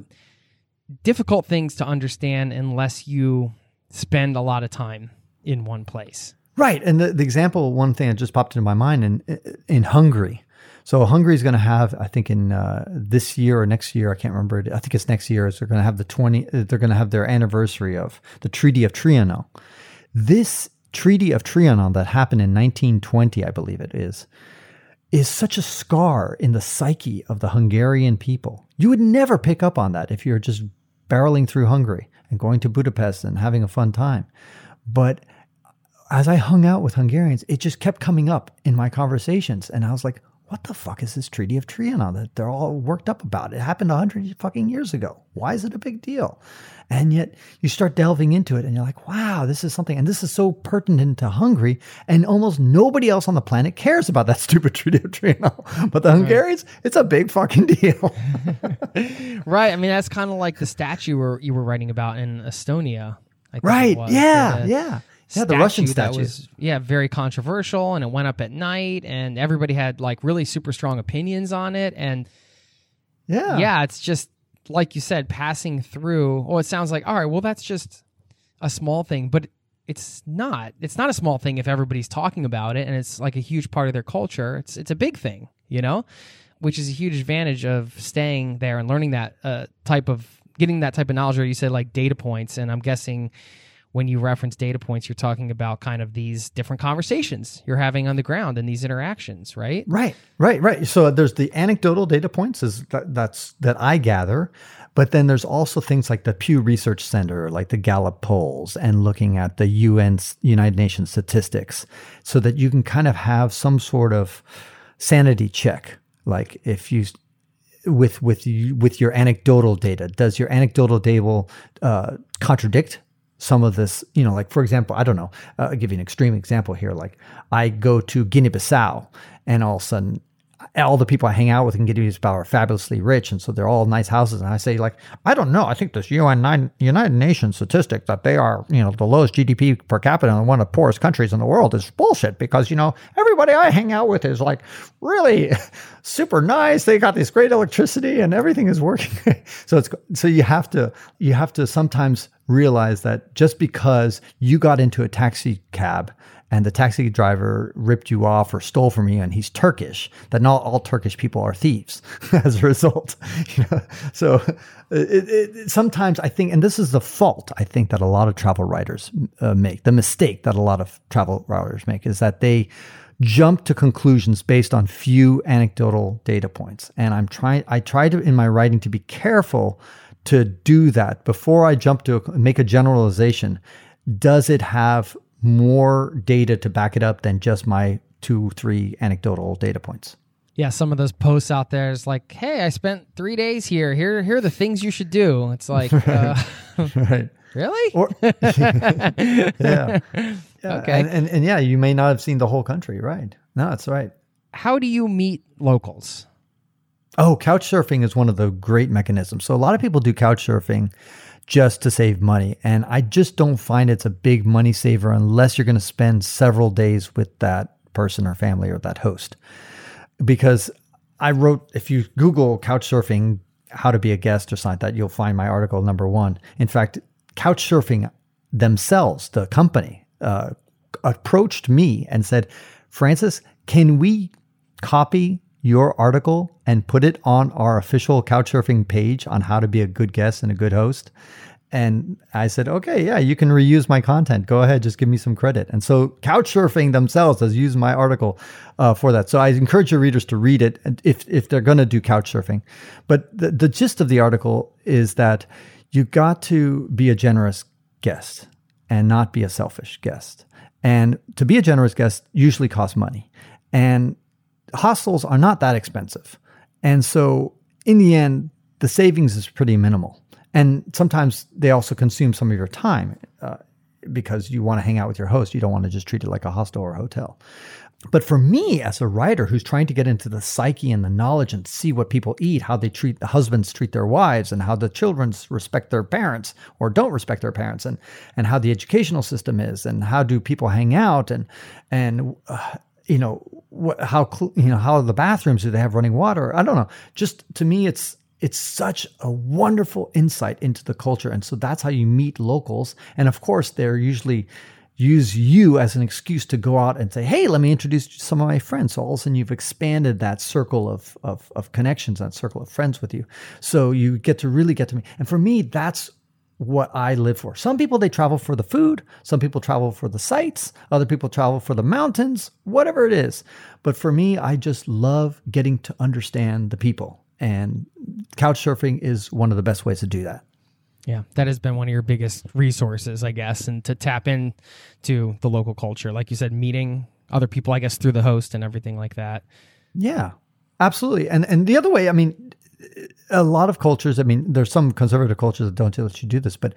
difficult things to understand unless you spend a lot of time in one place. Right. And the, the example, one thing that just popped into my mind in in Hungary. So Hungary is going to have, I think, in uh, this year or next year, I can't remember. I think it's next year. Is they're going to have the twenty. They're going to have their anniversary of the Treaty of Trianon. This Treaty of Trianon that happened in 1920, I believe it is, is such a scar in the psyche of the Hungarian people. You would never pick up on that if you're just barreling through Hungary and going to Budapest and having a fun time. But as I hung out with Hungarians, it just kept coming up in my conversations. And I was like, what the fuck is this Treaty of Trianon that they're all worked up about? It happened 100 fucking years ago. Why is it a big deal? And yet you start delving into it and you're like, wow, this is something. And this is so pertinent to Hungary. And almost nobody else on the planet cares about that stupid Treaty of Trianon. But the Hungarians, it's a big fucking deal. right. I mean, that's kind of like the statue where you were writing about in Estonia. I think it right. Yeah. the Yeah. Yeah. The Russian statue. was yeah very controversial and it went up at night and everybody had like really super strong opinions on it and yeah. yeah it's just like you said passing through oh it sounds like all right well that's just a small thing but it's not it's not a small thing if everybody's talking about it and it's like a huge part of their culture it's it's a big thing you know which is a huge advantage of staying there and learning that uh, type of getting that type of knowledge or you said like data points and i'm guessing when you reference data points you're talking about kind of these different conversations you're having on the ground and these interactions right Right, right, right. So there's the anecdotal data points is that, that's that I gather, but then there's also things like the Pew Research Center, like the Gallup polls, and looking at the UN United Nations statistics, so that you can kind of have some sort of sanity check. Like if you with with with your anecdotal data, does your anecdotal data uh, contradict some of this, you know, like for example, I don't know, uh, I'll give you an extreme example here. Like I go to Guinea Bissau and all of a sudden all the people I hang out with in Guinea Bissau are fabulously rich. And so they're all nice houses. And I say like, I don't know. I think this UN nine, United Nations statistic that they are, you know, the lowest GDP per capita and one of the poorest countries in the world is bullshit because, you know, everybody I hang out with is like really super nice. They got this great electricity and everything is working. so it's, so you have to, you have to sometimes realize that just because you got into a taxi cab and the taxi driver ripped you off or stole from you and he's Turkish, that not all Turkish people are thieves as a result. You know? So it, it, sometimes I think, and this is the fault I think that a lot of travel writers uh, make, the mistake that a lot of travel writers make is that they jump to conclusions based on few anecdotal data points. And I'm trying, I try to, in my writing, to be careful to do that before I jump to make a generalization. Does it have more data to back it up than just my two, three anecdotal data points? yeah, some of those posts out there is like, "Hey, I spent three days here. Here, here are the things you should do." It's like, uh, Right. really? Or, yeah. yeah. Okay. And, and, and yeah, you may not have seen the whole country. Right. No, that's right. How do you meet locals? Oh, couch surfing is one of the great mechanisms. So a lot of people do couch surfing just to save money. And I just don't find it's a big money saver unless you're going to spend several days with that person or family or that host. Because I wrote, if you Google couch surfing, how to be a guest or something like that, you'll find my article number one. In fact, couch surfing themselves, the company, uh, approached me and said, Francis, can we copy your article and put it on our official couchsurfing page on how to be a good guest and a good host? And I said, okay, yeah, you can reuse my content. Go ahead, just give me some credit. And so Couchsurfing themselves has used my article uh, for that. So I encourage your readers to read it if, if they're going to do Couchsurfing. But the, the gist of the article is that you got to be a generous guest and not be a selfish guest. And to be a generous guest usually costs money. And hostels are not that expensive. And so in the end, the savings is pretty minimal. And sometimes they also consume some of your time uh, because you want to hang out with your host. You don't want to just treat it like a hostel or a hotel. But for me, as a writer who's trying to get into the psyche and the knowledge and see what people eat, how they treat the husbands treat their wives, and how the children respect their parents or don't respect their parents, and and how the educational system is, and how do people hang out, and and uh, you know what, how you know how the bathrooms do they have running water? I don't know. Just to me, it's it's such a wonderful insight into the culture, and so that's how you meet locals. And of course, they're usually use you as an excuse to go out and say, "Hey, let me introduce some of my friends." So all of a sudden, you've expanded that circle of of, of connections, that circle of friends with you. So you get to really get to me. And for me, that's what I live for. Some people they travel for the food, some people travel for the sights, other people travel for the mountains, whatever it is. But for me, I just love getting to understand the people. And couch surfing is one of the best ways to do that. Yeah, that has been one of your biggest resources, I guess, and to tap in to the local culture. Like you said, meeting other people, I guess, through the host and everything like that. Yeah, absolutely. And and the other way, I mean, a lot of cultures, I mean, there's some conservative cultures that don't let you do this, but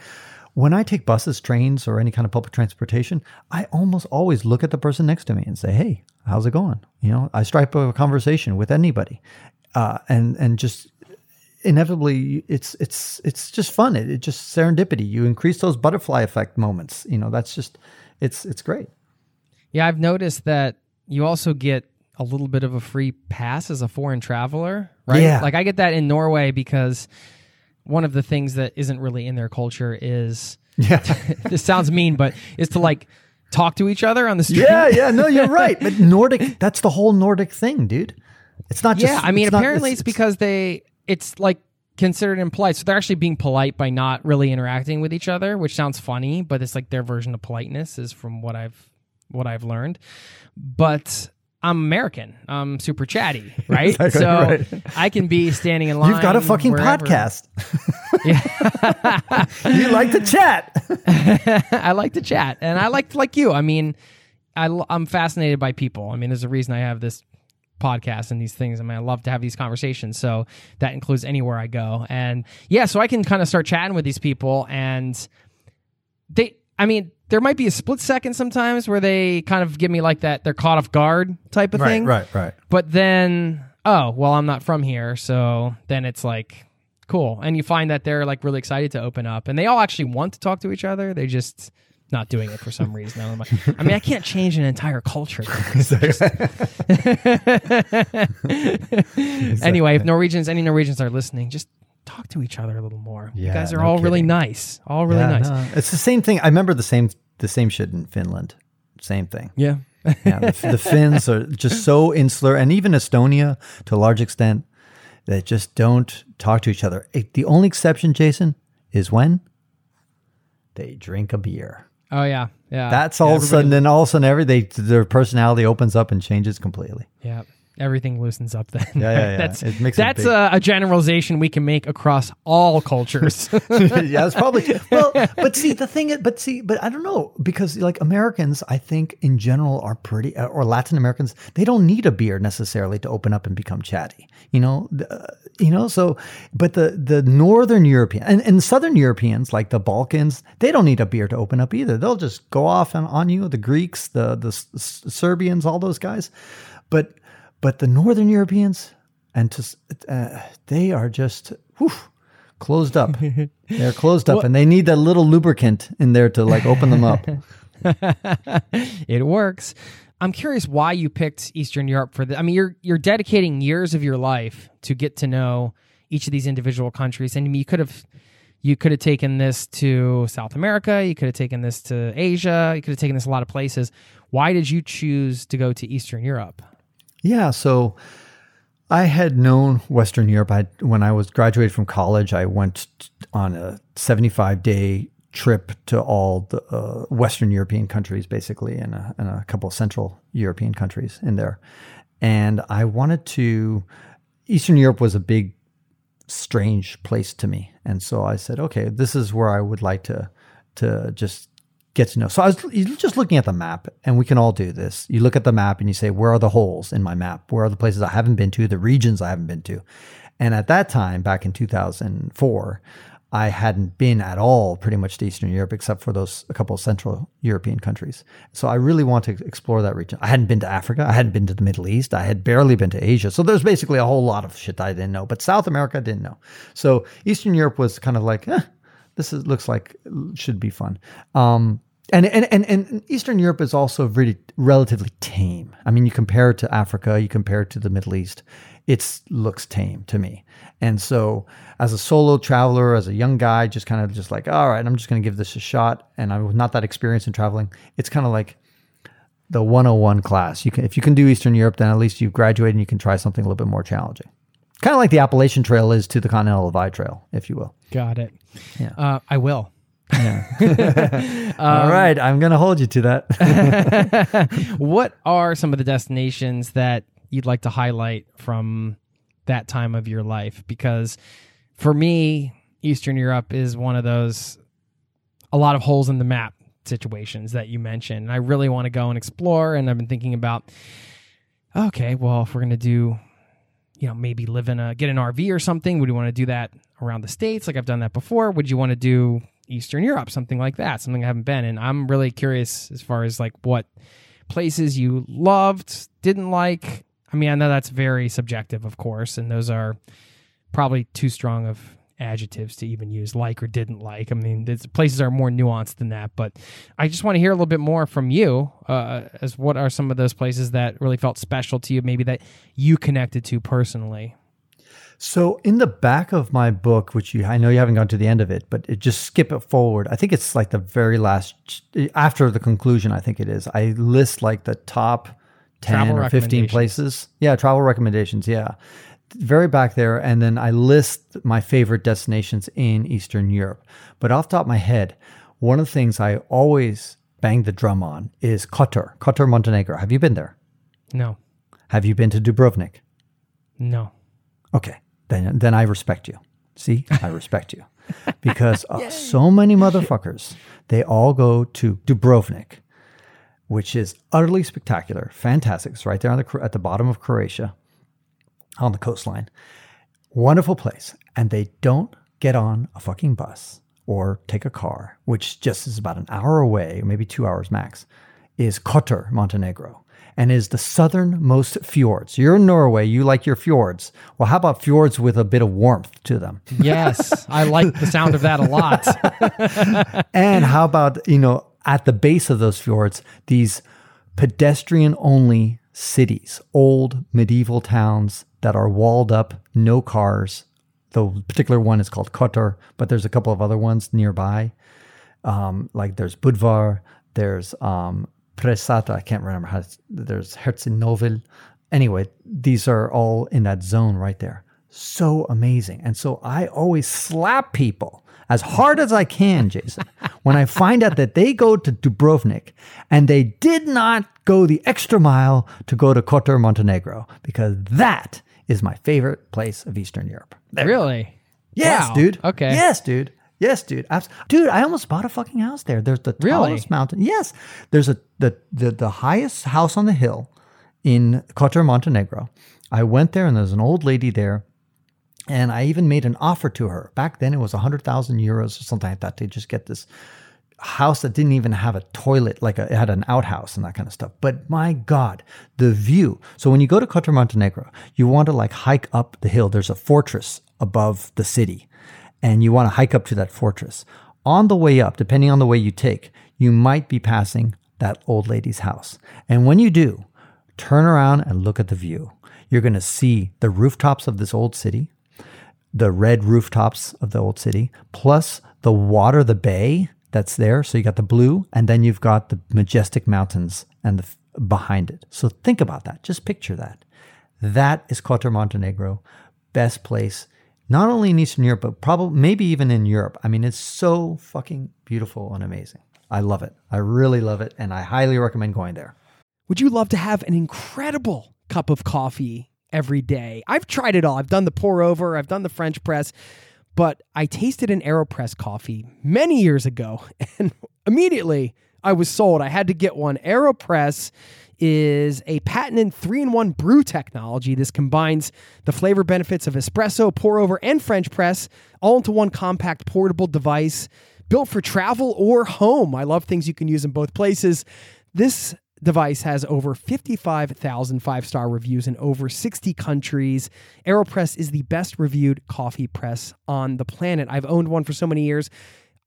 when I take buses, trains, or any kind of public transportation, I almost always look at the person next to me and say, "Hey, how's it going?" You know, I strike up a conversation with anybody, uh, and and just inevitably it's it's it's just fun. It, it just serendipity. You increase those butterfly effect moments. You know that's just it's it's great. Yeah, I've noticed that you also get a little bit of a free pass as a foreign traveler, right? Yeah. Like I get that in Norway because one of the things that isn't really in their culture is yeah this sounds mean, but is to like talk to each other on the street. yeah yeah no you're right but nordic that's the whole nordic thing dude it's not just yeah, I mean, it's not- apparently it's, because they it's like considered impolite. So they're actually being polite by not really interacting with each other, which sounds funny, but it's like their version of politeness is from what I've what I've learned. But I'm American. I'm super chatty, right? Exactly so right. I can be standing in line. you've got a fucking wherever. podcast you like to chat I like to chat, and I like like you. I mean, I, am fascinated by people. I mean, there's a reason I have this podcast and these things. I mean, I love to have these conversations. So that includes anywhere I go, and yeah, so I can kind of start chatting with these people, and they. I mean, there might be a split second sometimes where they kind of give me like that. They're caught off guard type of thing. right right But then, oh, well, I'm not from here. So then it's like, cool. And you find that they're like really excited to open up and they all actually want to talk to each other. They just not doing it for some reason. I'm like, I mean, I can't change an entire culture. anyway, if Norwegians, any Norwegians are listening, just talk to each other a little more. you guys are no all really nice. All really Yeah, nice. no, it's the same thing i remember the same the same shit in finland same thing Yeah. yeah, the, the Finns are just so insular, and even Estonia to a large extent, that just don't talk to each other. It- the only exception, Jason, is when they drink a beer. Oh, yeah. Yeah. That's Yeah, all of a sudden, then all of a sudden, every they, their personality opens up and changes completely. Yeah. Everything loosens up then. Yeah, yeah, yeah. that's It makes a that's big- a, a generalization we can make across all cultures. yeah, it's probably well. But see, the thing, is, but see, but I don't know because like Americans, I think in general are pretty, uh, or Latin Americans, they don't need a beer necessarily to open up and become chatty. You know, uh, you know. So, but the the Northern European and, and Southern Europeans, like the Balkans, they don't need a beer to open up either. They'll just go off on, on you. The Greeks, the the S- Serbians, all those guys, but but the Northern Europeans and to, uh, they are just whew, closed up. They're closed up, and they need that little lubricant in there to like open them up. it works. I'm curious why you picked Eastern Europe for the. I mean, you're you're dedicating years of your life to get to know each of these individual countries, and you could have you could have taken this to South America, you could have taken this to Asia, you could have taken this a lot of places. Why did you choose to go to Eastern Europe? Yeah, so I had known Western Europe. I when I was graduated from college, I went on a 75 day trip to all the uh, Western European countries, basically, and a, and a couple of Central European countries in there. And I wanted to. Eastern Europe was a big, strange place to me, and so I said, okay, this is where I would like to to just get to know. So I was just looking at the map, and we can all do this. You look at the map and you say, where are the holes in my map? Where are the places I haven't been to? The regions I haven't been to? And at that time, back in 2004, I hadn't been at all pretty much to Eastern Europe except for those a couple of Central European countries. So I really want to explore that region. I hadn't been to Africa. I hadn't been to the Middle East. I had barely been to Asia. So there's basically a whole lot of shit I didn't know. But South America I didn't know. So Eastern Europe was kind of like, eh, this is, looks like should be fun. Um, and, and, and, and Eastern Europe is also really relatively tame. I mean, you compare it to Africa, you compare it to the Middle East, it looks tame to me. And so, as a solo traveler, as a young guy, just kind of just like, all right, I'm just going to give this a shot. And I'm not that experienced in traveling. It's kind of like the 101 class. You can, if you can do Eastern Europe, then at least you've graduated and you can try something a little bit more challenging. Kind of like the Appalachian Trail is to the Continental Divide Trail, if you will. Got it. Yeah. Uh, I will. All um, right, I'm going to hold you to that. What are some of the destinations that you'd like to highlight from that time of your life? Because for me, Eastern Europe is one of those a lot of holes in the map situations that you mentioned. And I really want to go and explore. And I've been thinking about, okay, well, if we're going to do, you know, maybe live in a, get an RV or something, would you want to do that around the States? Like I've done that before. Would you want to do Eastern Europe, something like that, something I haven't been? And I'm really curious as far as like what places you loved, didn't like. I mean, I know that's very subjective, of course, and those are probably too strong of adjectives to even use like or didn't like. I mean, places are more nuanced than that, but I just want to hear a little bit more from you uh, as what are some of those places that really felt special to you, maybe that you connected to personally. So in the back of my book, which you I know you haven't gone to the end of it, but it just skip it forward. I think it's like the very last after the conclusion. I think it is. I list like the top ten Travel or fifteen places. Yeah, travel recommendations. Yeah, very back there, and then I list my favorite destinations in Eastern Europe. But off the top of my head, one of the things I always bang the drum on is Kotor, Kotor, Montenegro. Have you been there? No, Have you been to Dubrovnik? no. Okay, then then I respect you. See, I respect you because uh, so many motherfuckers they all go to Dubrovnik, which is utterly spectacular, fantastic. It's right there on the at the bottom of Croatia, on the coastline. Wonderful place, and they don't get on a fucking bus or take a car, which just is about an hour away, maybe two hours max. Is Kotor, Montenegro and is the southernmost fjords. You're in Norway, you like your fjords. Well, how about fjords with a bit of warmth to them? Yes, I like the sound of that a lot. and how about, you know, at the base of those fjords, these pedestrian only cities, old medieval towns that are walled up, no cars. The particular one is called Kotor, but there's a couple of other ones nearby. Um, like there's Budva, there's um, Presata, I can't remember how, there's Herzegovina. Anyway, these are all in that zone right there. So amazing. And so I always slap people as hard as I can, Jason, when I find out that they go to Dubrovnik and they did not go the extra mile to go to Kotor, Montenegro, because that is my favorite place of Eastern Europe. There. really? Yes, Wow. dude. Okay. Yes, dude. Yes, dude. Abs- dude, I almost bought a fucking house there. There's the Really? tallest mountain. Yes. There's a the, the the highest house on the hill in Kotor, Montenegro. I went there and there's an old lady there. And I even made an offer to her. Back then it was 100,000 euros or something like that to just get this house that didn't even have a toilet, like a, it had an outhouse and that kind of stuff. But my God, the view. So when you go to Kotor, Montenegro, you want to like hike up the hill. There's a fortress above the city, and you want to hike up to that fortress. On the way up, depending on the way you take, you might be passing that old lady's house. And when you do, turn around and look at the view. You're going to see the rooftops of this old city, the red rooftops of the old city, plus the water, the bay that's there. So you got the blue, and then you've got the majestic mountains and the behind it. So think about that. Just picture that. That is Kotor Montenegro, best place, not only in Eastern Europe, but probably maybe even in Europe. I mean, it's so fucking beautiful and amazing. I love it. I really love it, and I highly recommend going there. Would you love to have an incredible cup of coffee every day? I've tried it all. I've done the pour over, I've done the French press, but I tasted an AeroPress coffee many years ago and immediately I was sold. I had to get one. AeroPress is a patented three in one brew technology. This combines the flavor benefits of espresso, pour over, and French press all into one compact portable device built for travel or home. I love things you can use in both places. This device has over 55,000 five star reviews in over 60 countries. AeroPress is the best reviewed coffee press on the planet. I've owned one for so many years.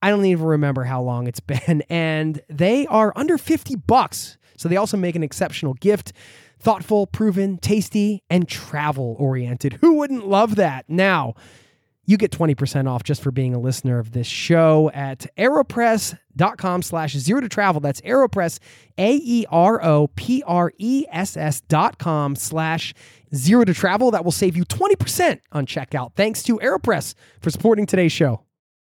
I don't even remember how long it's been. And they are under 50 bucks. So they also make an exceptional gift. Thoughtful, proven, tasty, and travel oriented. Who wouldn't love that? Now, you get 20% off just for being a listener of this show at aeropress.com slash zero to travel. That's aeropress, A-E-R-O-P-R-E-S-S dot com slash zero to travel. That will save you 20% on checkout. Thanks to AeroPress for supporting today's show.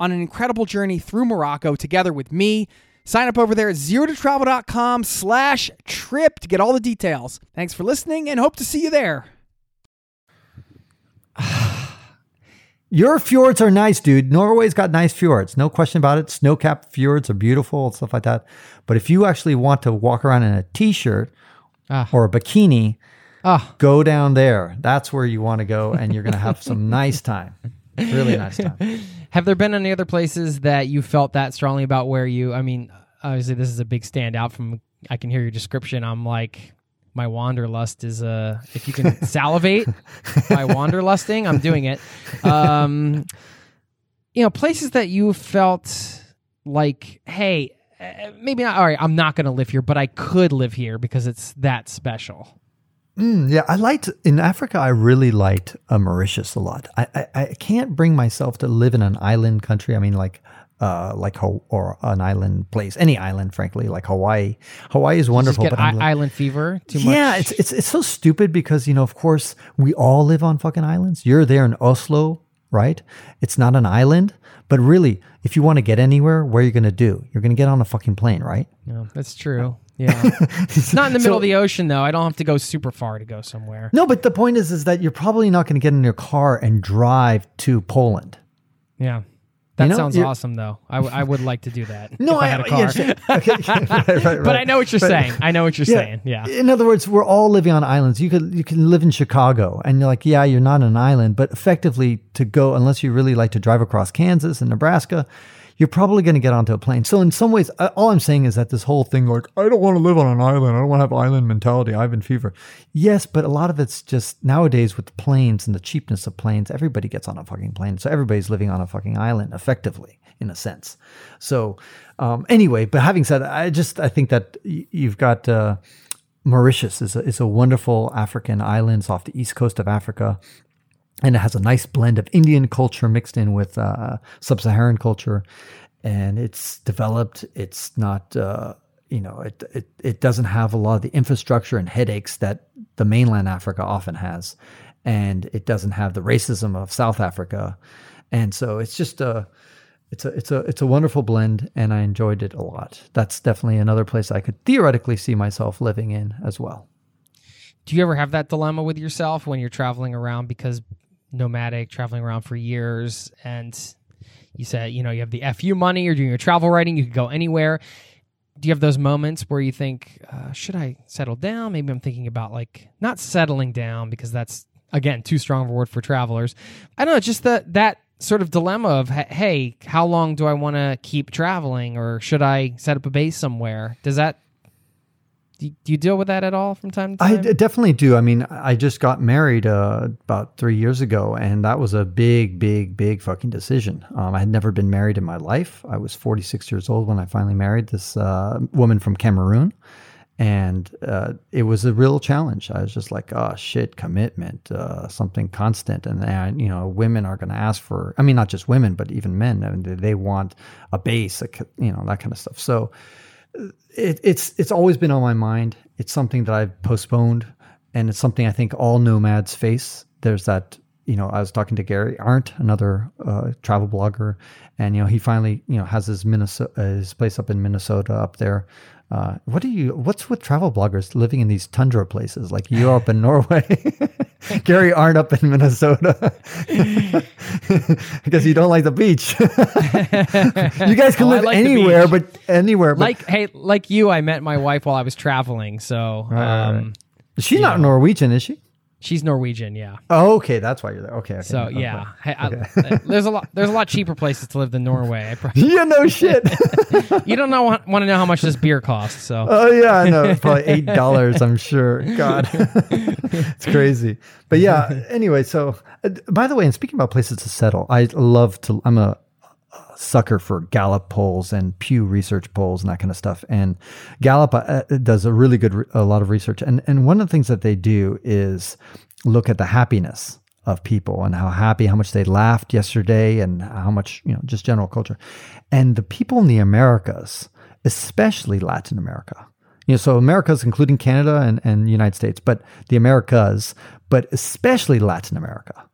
on an incredible journey through Morocco together with me, sign up over there at zerototravel.com slash trip to get all the details. Thanks for listening and hope to see you there. Your fjords are nice, dude. Norway's got nice fjords, no question about it. Snow-capped fjords are beautiful and stuff like that. But if you actually want to walk around in a t-shirt Ah. or a bikini, Ah. go down there. That's where you want to go, and you're going to have some nice time. Really nice time. Have there been any other places that you felt that strongly about where you, I mean, obviously this is a big standout from, I can hear your description. I'm like, my wanderlust is uh if you can salivate by wanderlusting, I'm doing it. Um, you know, places that you felt like, hey, uh, maybe not. All right, I'm not going to live here, but I could live here because it's that special. Mm, yeah, I liked in Africa. I really liked uh, Mauritius a lot. I, I I can't bring myself to live in an island country. I mean, like uh like Ho- or an island place, any island, frankly, like Hawaii. Hawaii is Just wonderful, get but I- like- island fever too much. yeah, it's it's it's so stupid because you know, of course, we all live on fucking islands. You're there in Oslo, right? It's not an island, but really, if you want to get anywhere, where are you going to do? You're going to get on a fucking plane, right? No, that's true. Yeah. it's not in the middle of the ocean though. I don't have to go super far to go somewhere. No, but the point is, is that you're probably not going to get in your car and drive to Poland. Yeah. That know, sounds awesome though. I, w- I would like to do that No, if I, had a car. yeah, okay, right, right, but. I know what you're saying. I know what you're saying. Yeah. In other words, we're all living on islands. You could you can live in Chicago, and you're like, yeah, you're not an island, but effectively to go, unless you really like to drive across Kansas and Nebraska, you're probably going to get onto a plane. So in some ways, all I'm saying is that this whole thing, like, I don't want to live on an island. I don't want to have island mentality. Ivan fever. Yes, but a lot of it's just nowadays with planes and the cheapness of planes, everybody gets on a fucking plane. So everybody's living on a fucking island, effectively, in a sense. So um, anyway, but having said, that, I just I think that you've got. Uh, Mauritius is a, is a wonderful African island off the east coast of Africa. And it has a nice blend of Indian culture mixed in with uh, sub Saharan culture. And it's developed. It's not, uh, you know, it, it, it doesn't have a lot of the infrastructure and headaches that the mainland Africa often has. And it doesn't have the racism of South Africa. And so it's just a, it's a it's a it's a wonderful blend and I enjoyed it a lot. That's definitely another place I could theoretically see myself living in as well. Do you ever have that dilemma with yourself when you're traveling around because nomadic, traveling around for years, and you said, you know, you have the FU money, you're doing your travel writing, you could go anywhere. Do you have those moments where you think, uh, should I settle down? Maybe I'm thinking about like not settling down because that's again too strong of a word for travelers. I don't know, just that that sort of dilemma of hey, how long do I want to keep traveling, or should I set up a base somewhere? Does that do you, deal with that at all from time to time? d- definitely do. I mean, I just got married uh, about three years ago, and that was a big, big, big fucking decision. Um, I had never been married in my life. I was 46 years old when I finally married this uh, woman from Cameroon, and uh, it was a real challenge. I was just like, oh shit, commitment, uh, something constant, and then you know, women are going to ask for. I mean, not just women, but even men. I mean, they- want a base, you know, that kind of stuff. So it, it's it's always been on my mind. It's something that I've postponed, and it's something I think all nomads face. There's that you know I was talking to Gary Arndt, another uh, travel blogger, and you know he finally you know has his Minnesota his place up in Minnesota up there. Uh, what do you? What's with travel bloggers living in these tundra places like Europe and Norway? Gary Arndt up in Minnesota because you don't like the beach. you guys can Oh, live like anywhere, but anywhere. But Like hey, like you, I met my wife while I was traveling. So right, um, right. she's not Norwegian, is she? She's Norwegian. Yeah. Oh, okay, that's why you're there. Okay, okay. So okay. yeah, I- there's a lot. There's a lot cheaper places to live than Norway. I pro- Yeah, no shit. you don't know want to know how much this beer costs. So oh yeah, I know. It's probably eight dollars. I'm sure. God, it's crazy. But yeah. Anyway, so uh, by the way, and speaking about places to settle, I love to. I'm a sucker for Gallup polls and Pew Research polls and that kind of stuff. And Gallup uh, does a really good, re- a lot of research. And and one of the things that they do is look at the happiness of people and how happy, how much they laughed yesterday, and how much you know, just general culture. And the people in the Americas, especially Latin America. You know, so Americas, including Canada and, and United States, but the Americas, but especially Latin America,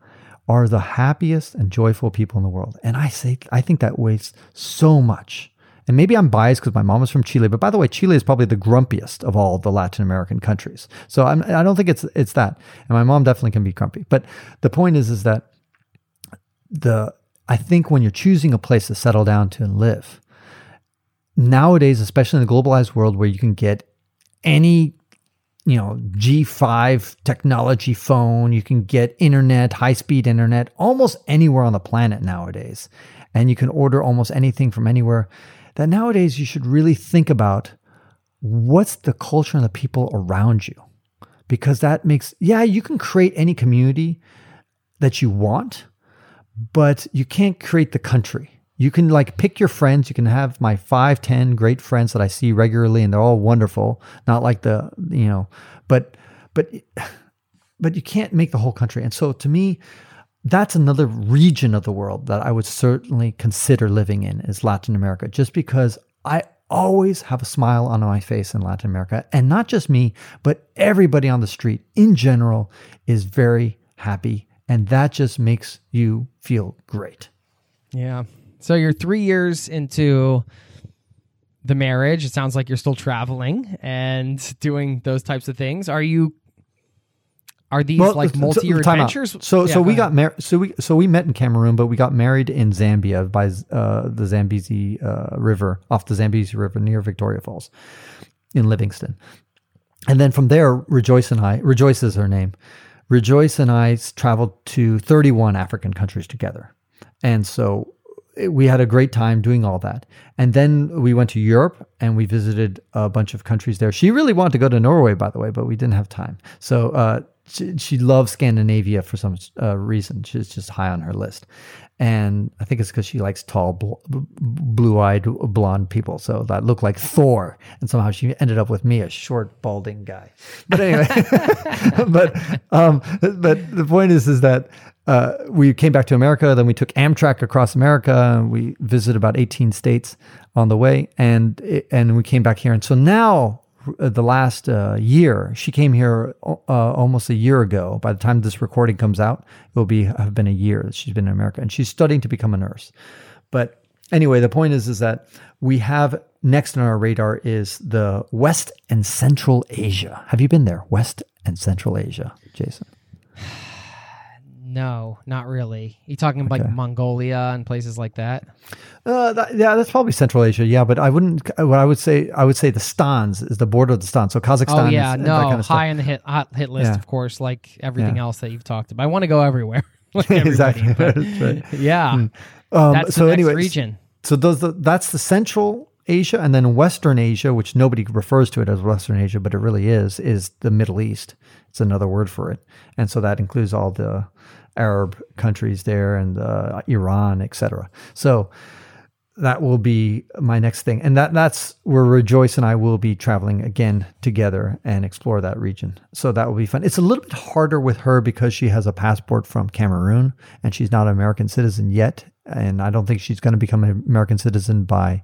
are the happiest and joyful people in the world. And I say, I think that weighs so much. And maybe I'm biased because my mom is from Chile, but by the way, Chile is probably the grumpiest of all the Latin American countries. So I'm, I don't think it's it's that. And my mom definitely can be grumpy. But the point is, is that the I think when you're choosing a place to settle down to and live, nowadays, especially in the globalized world where you can get any you know G5 technology phone, you can get internet, high-speed internet almost anywhere on the planet nowadays. And you can order almost anything from anywhere. That nowadays you should really think about what's the culture and the people around you. Because that makes yeah, you can create any community that you want, but you can't create the country. You can like pick your friends. You can have my five, ten great friends that I see regularly, and they're all wonderful. Not like the you know, but but but you can't make the whole country. And so to me, that's another region of the world that I would certainly consider living in is Latin America, just because I always have a smile on my face in Latin America, and not just me, but everybody on the street in general is very happy, and that just makes you feel great. yeah. So you're three years into the marriage. It sounds like you're still traveling and doing those types of things. Are you? Are these like multi-year out. adventures? So, Yeah, so we got married. So we, so we met in Cameroon, but we got married in Zambia by uh, the Zambezi uh, River, off the Zambezi River near Victoria Falls, in Livingstone. And then from there, Rejoice and I, Rejoice is her name. Rejoice and I traveled to 31 African countries together, and so we had a great time doing all that. And then we went to Europe and we visited a bunch of countries there. She really wanted to go to Norway, by the way, but we didn't have time. So uh, she, she loves Scandinavia for some uh, reason. She's just high on her list. And I think it's because she likes tall, bl- blue-eyed, blonde people. So that looked like Thor, and somehow she ended up with me, a short, balding guy. But anyway, but um, but the point is, is that uh, we came back to America. Then we took Amtrak across America. We visited about 18 states on the way, and it- and we came back here. And so now, uh, the last uh, year, she came here uh, almost a year ago. By the time this recording comes out, it will be have been a year that she's been in America, and she's studying to become a nurse. But anyway, the point is, is that we have next on our radar is the West and Central Asia. Have you been there? West and Central Asia, Jason. No, not really. You talking like Okay. Mongolia and places like that? Uh, that, yeah, that's probably Central Asia. Yeah, but I wouldn't. What I would say, I would say the Stans is the border of the Stans. So Kazakhstan. Oh yeah, is, no, kind of high on the hit hot hit list, Yeah. of course, like everything Yeah. else that you've talked about. I want to go everywhere. like exactly. but- right. yeah, Um, that's so the next anyways, region. So those the, that's the Central Asia, and then Western Asia, which nobody refers to it as Western Asia, but it really is, is the Middle East. It's another word for it, and so that includes all the Arab countries there and uh, Iran, etc. So that will be my next thing, and that that's where Rejoice and I will be traveling again together and explore that region. So that will be fun. It's a little bit harder with her because she has a passport from Cameroon and she's not an American citizen yet, and I don't think she's going to become an American citizen by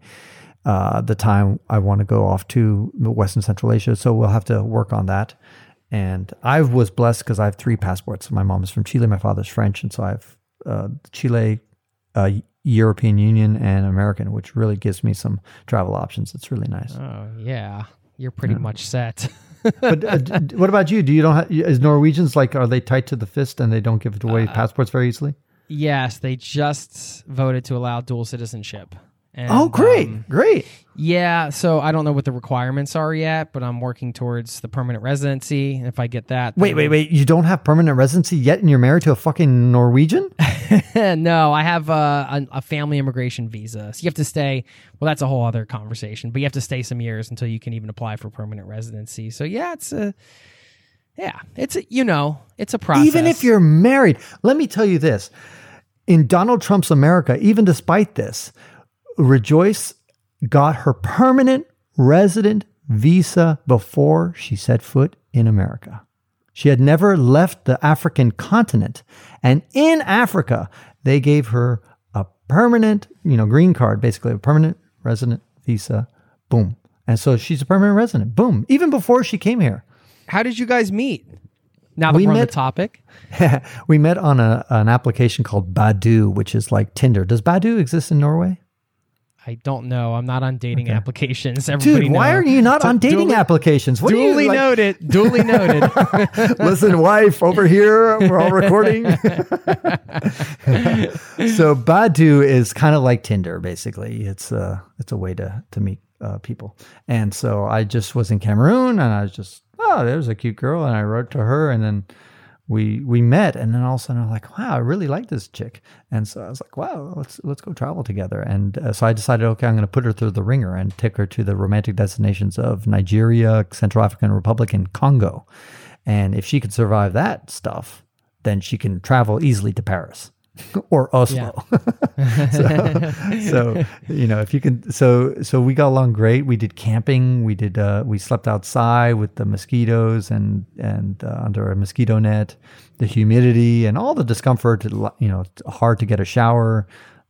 uh, the time I want to go off to Western Central Asia. So we'll have to work on that. And I was blessed because I have three passports. My mom is from Chile, my father's French, and so I have uh, Chile, uh, European Union, and American, which really gives me some travel options. It's really nice. Oh yeah, you're pretty much set. but uh, d- what about you? Do you don't have, is Norwegians like are they tight to the fist and they don't give away passports very easily? yes, they just voted to allow dual citizenship. And, oh, great, um, great. Yeah, so I don't know what the requirements are yet, but I'm working towards the permanent residency. And if I get that, Wait, wait, wait. You don't have permanent residency yet, and you're married to a fucking Norwegian? no, I have uh, a, a family immigration visa. So you have to stay. Well, that's a whole other conversation. But you have to stay some years until you can even apply for permanent residency. So yeah, it's a yeah, it's a, you know, it's a process. Even if you're married, let me tell you this: in Donald Trump's America, even despite this, Rejoice got her permanent resident visa before she set foot in America. She had never left the African continent. And in Africa, they gave her a permanent, you know, green card, basically a permanent resident visa. Boom. And so she's a permanent resident. Boom. Even before she came here. how did you guys meet? Now that We are on met- the topic, we met on a, an application called Badoo, which is like Tinder. Does Badoo exist in Norway? I don't know. I'm not on dating applications. Everybody Dude, why know. are you not on dating duly- applications? What do you, Duly like- noted. Duly noted. Listen, wife, over here, we're all recording. so Badoo is kind of like Tinder, basically. It's a it's a way to to meet uh, people. And so I just was in Cameroon, and I was just oh, there's a cute girl, and I wrote to her, and then we we met, and then all of a sudden I'm like, wow, I really like this chick, and so I was like, wow, let's let's go travel together, and uh, so I decided, okay, I'm going to put her through the ringer and take her to the romantic destinations of Nigeria, Central African Republic, and Congo, and if she could survive that stuff, then she can travel easily to Paris. Or Oslo. so, so, you know, if you can, so so we got along great. We did camping. We did uh, we slept outside with the mosquitoes and and uh, under a mosquito net, the humidity and all the discomfort. You know, hard to get a shower,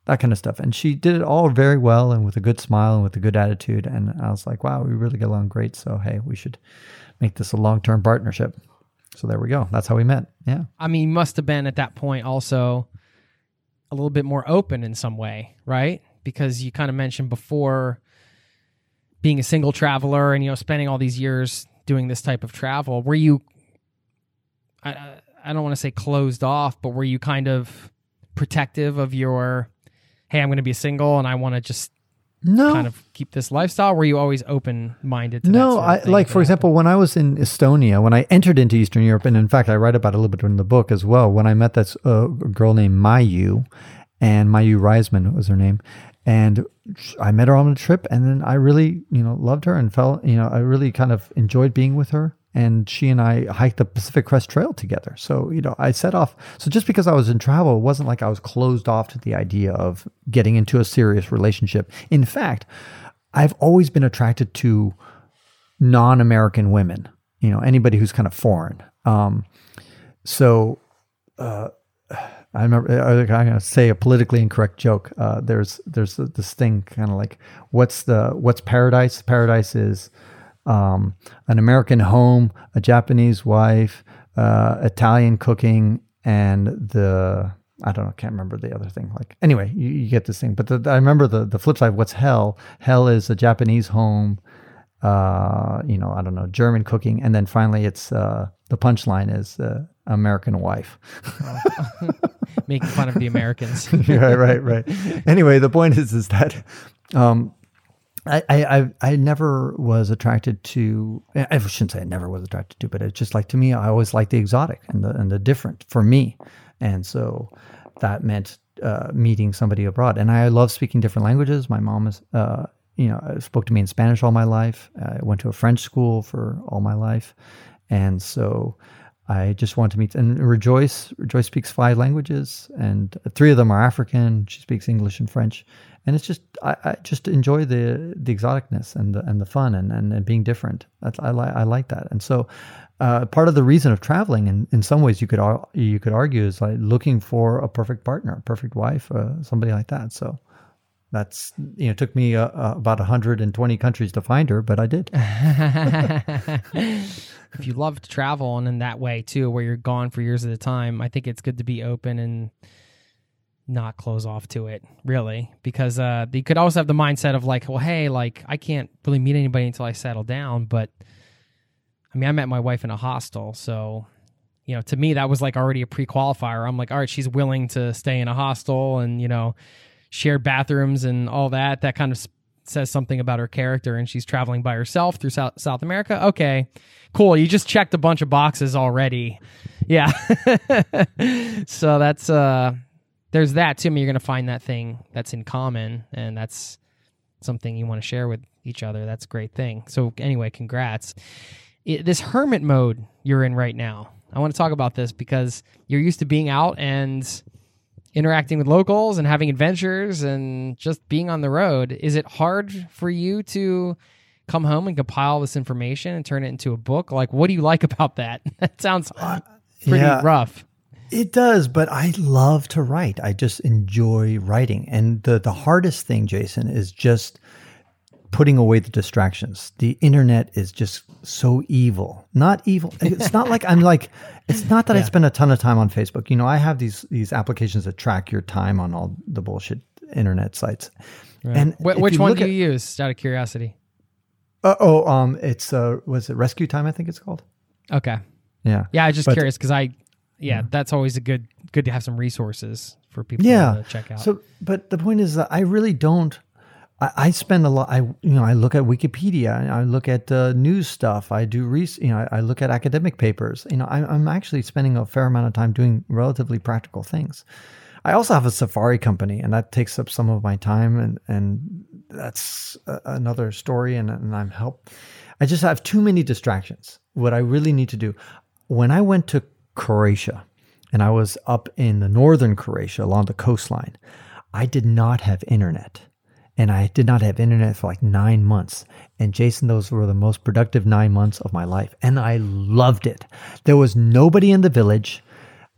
that kind of stuff. And she did it all very well and with a good smile and with a good attitude. And I was like, wow, we really get along great. So hey, we should make this a long term partnership. So there we go. That's how we met. Yeah. I mean, must have been at that point also a little bit more open in some way, right? Because you kind of mentioned before being a single traveler and you know spending all these years doing this type of travel. Were you I I- don't want to say closed off, but were you kind of protective of your hey, I'm going to be single and I want to just No. kind of keep this lifestyle? Were you always open minded No, sort of I like for example, when I was in Estonia, when I entered into Eastern Europe, and in fact, I write about it a little bit in the book as well. When I met that uh, girl named Mayu, and Mayu Reisman was her name, and I met her on a trip, and then I really, you know, loved her and felt, you know, I really kind of enjoyed being with her. And she and I hiked the Pacific Crest Trail together. So, you know, I set off. So, just because I was in travel, it wasn't like I was closed off to the idea of getting into a serious relationship. In fact, I've always been attracted to non-American women. You know, anybody who's kind of foreign. Um, so uh, I remember I'm going to say a politically incorrect joke. Uh, there's there's this thing kind of like what's the what's paradise? Paradise is um, an American home, a Japanese wife, uh, Italian cooking, and the I don't know, can't remember the other thing. Like anyway, you, you get this thing. But the, I remember the the flip side. What's hell? Hell is a Japanese home. Uh, you know, I don't know, German cooking, and then finally, it's uh, the punchline is uh, American wife. making fun of the Americans. right, right, right. Anyway, the point is, is that um, I, I, I, never was attracted to. I shouldn't say I never was attracted to, but it's just like to me, I always liked the exotic and the and the different for me, and so that meant uh, meeting somebody abroad. And I love speaking different languages. My mom is, uh, you know, spoke to me in Spanish all my life. I went to a French school for all my life, and so I just want to meet and Rejoice. Rejoice speaks five languages, and three of them are African. She speaks English and French, and it's just I, I just enjoy the the exoticness and the and the fun and and, and being different. That's, I like I like that, and so uh, part of the reason of traveling, in, in some ways, you could you could argue is like looking for a perfect partner, a perfect wife, uh, somebody like that. So That's you know it took me uh, uh, about 120 countries to find her, but I did. if you love to travel and in that way too, where you're gone for years at a time, I think it's good to be open and not close off to it, really, because uh, you could also have the mindset of like, well, hey, like I can't really meet anybody until I settle down. But I mean, I met my wife in a hostel, so you know, to me that was like already a pre-qualifier. I'm like, all right, she's willing to stay in a hostel and you know, share bathrooms and all that. That kind of says something about her character, and she's traveling by herself through South South America. Okay, cool. You just checked a bunch of boxes already. Yeah. so that's uh there's that too. I mean, you're going to find that thing that's in common, and that's something you want to share with each other. That's a great thing. So, anyway, congrats. It, this hermit mode you're in right now, I want to talk about this because you're used to being out and interacting with locals and having adventures and just being on the road. Is it hard for you to come home and compile this information and turn it into a book? Like, what do you like about that? that sounds uh, pretty yeah. rough. It does, but I love to write. I just enjoy writing. And the the hardest thing, Jason, is just putting away the distractions. The internet is just so evil. Not evil. It's not like I'm like it's not that yeah. I spend a ton of time on Facebook. You know, I have these these applications that track your time on all the bullshit internet sites. Right. And Wh- which one do at, you use out of curiosity? Uh, oh, um it's uh was it RescueTime I think it's called. Okay. Yeah. Yeah, I was just but, curious cuz I yeah, that's always a good good to have some resources for people yeah. to check out. So, but the point is that I really don't. I, I spend a lot. I you know I look at Wikipedia. I look at uh, news stuff. I do re, You know I, I, look at academic papers. You know I, I'm actually spending a fair amount of time doing relatively practical things. I also have a safari company, and that takes up some of my time, and and that's a, another story. And, and I'm help. I just have too many distractions. What I really need to do when I went to Croatia, and I was up in the northern Croatia along the coastline. I did not have internet. And I did not have internet for like nine months. And Jason, those were the most productive nine months of my life. And I loved it. There was nobody in the village.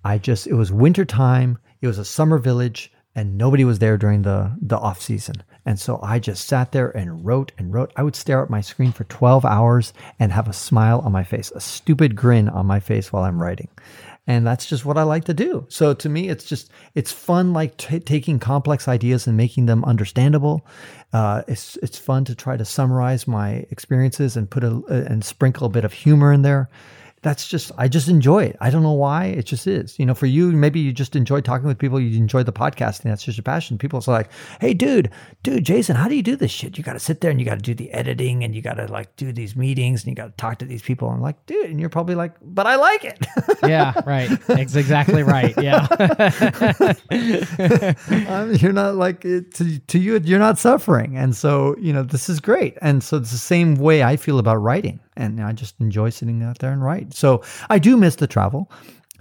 I just, it was winter time. It was a summer village and nobody was there during the, the off season. And so I just sat there and wrote and wrote. I would stare at my screen for 12 hours and have a smile on my face, a stupid grin on my face while I'm writing. And that's just what I like to do. So to me, it's just, it's fun, like t- taking complex ideas and making them understandable. Uh, it's, it's fun to try to summarize my experiences and put a, and sprinkle a bit of humor in there that's just I just enjoy it. I don't know why. It just is. You know, for you, maybe you just enjoy talking with people. You enjoy the podcasting. That's just your passion. People are like, "Hey, dude, dude, Jason, how do you do this shit? You got to sit there and you got to do the editing and you got to like do these meetings and you got to talk to these people." I'm like, dude, and you're probably like, "But I like it." yeah, right. It's exactly right. Yeah. um, you're not like to to you. You're not suffering, and so you know this is great. And so it's the same way I feel about writing and I just enjoy sitting out there and write. So I do miss the travel,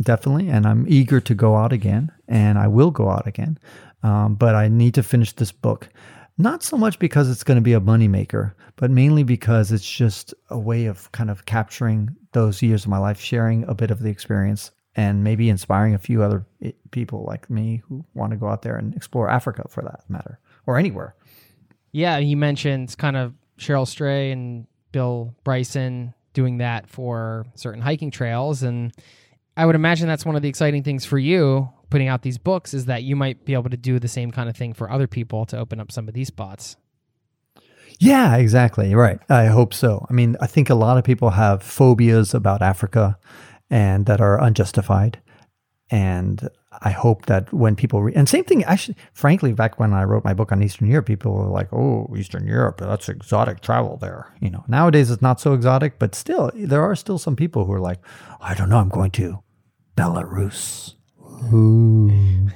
definitely, and I'm eager to go out again, and I will go out again. Um, but I need to finish this book, not so much because it's going to be a moneymaker, but mainly because it's just a way of kind of capturing those years of my life, sharing a bit of the experience, and maybe inspiring a few other eh, people like me who want to go out there and explore Africa for that matter, or anywhere. Yeah, you mentioned kind of Cheryl Strayed and Bill Bryson doing that for certain hiking trails. And I would imagine that's one of the exciting things for you putting out these books is that you might be able to do the same kind of thing for other people to open up some of these spots. Yeah, exactly. Right. I hope so. I mean, I think a lot of people have phobias about Africa and that are unjustified. And I hope that when people re- and same thing actually, frankly, back when I wrote my book on Eastern Europe, people were like, "Oh, Eastern Europe, that's exotic travel there." You know, nowadays it's not so exotic, but still, there are still some people who are like, "I don't know, I'm going to Belarus." Ooh.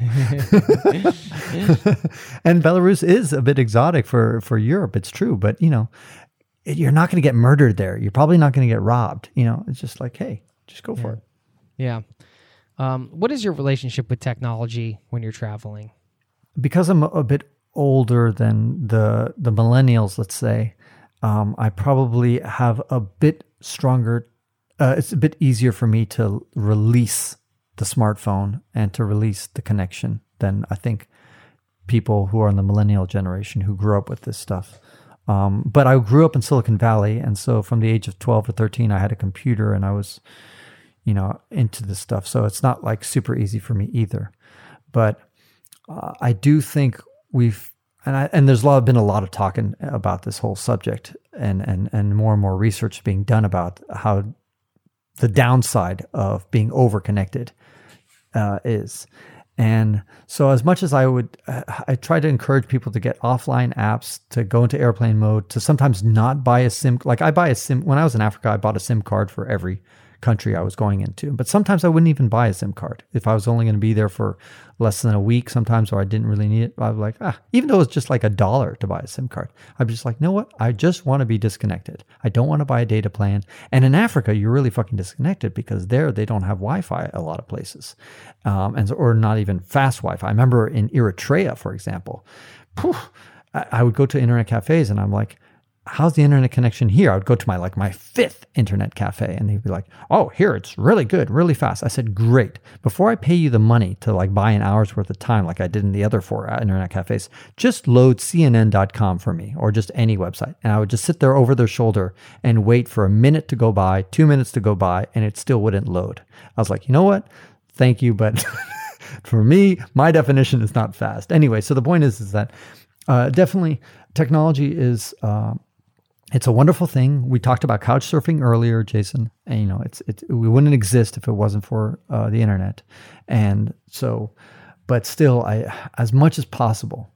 and Belarus is a bit exotic for for Europe. It's true, but you know, it, you're not going to get murdered there. You're probably not going to get robbed. You know, it's just like, hey, just go yeah. for it. Yeah. Um, what is your relationship with technology when you're traveling? Because I'm a bit older than the the millennials, let's say, um, I probably have a bit stronger. Uh, it's a bit easier for me to release the smartphone and to release the connection than I think people who are in the millennial generation who grew up with this stuff. Um, but I grew up in Silicon Valley, and so from the age of twelve to thirteen, I had a computer, and I was, you know, into this stuff. So it's not like super easy for me either. But uh, I do think we've and I, and there's a lot been a lot of talking about this whole subject and and and more and more research being done about how the downside of being overconnected uh, is. And so, as much as I would, I try to encourage people to get offline apps, to go into airplane mode, to sometimes not buy a SIM. Like I buy a SIM when I was in Africa, I bought a SIM card for every country I was going into. But sometimes I wouldn't even buy a SIM card if I was only going to be there for less than a week. Sometimes, or I didn't really need it. I was like, ah, even though it was just like a dollar to buy a SIM card, I'm just like, you know what? I just want to be disconnected. I don't want to buy a data plan. And in Africa, you're really fucking disconnected because there they don't have Wi-Fi a lot of places, um, and or not even fast Wi-Fi. I remember in Eritrea, for example. Whew, I would go to internet cafes and I'm like, how's the internet connection here? I would go to my like my fifth internet cafe and they'd be like, oh, here it's really good, really fast. I said, great. Before I pay you the money to like buy an hour's worth of time, like I did in the other four internet cafes, just load CNN.com for me or just any website. And I would just sit there over their shoulder and wait for a minute to go by, two minutes to go by, and it still wouldn't load. I was like, you know what? Thank you, but for me, my definition is not fast. Anyway, so the point is, is that uh, definitely technology is. Uh, it's a wonderful thing. We talked about couch surfing earlier, Jason, and you know, it's it we wouldn't exist if it wasn't for uh, the internet, and so, but still, I as much as possible,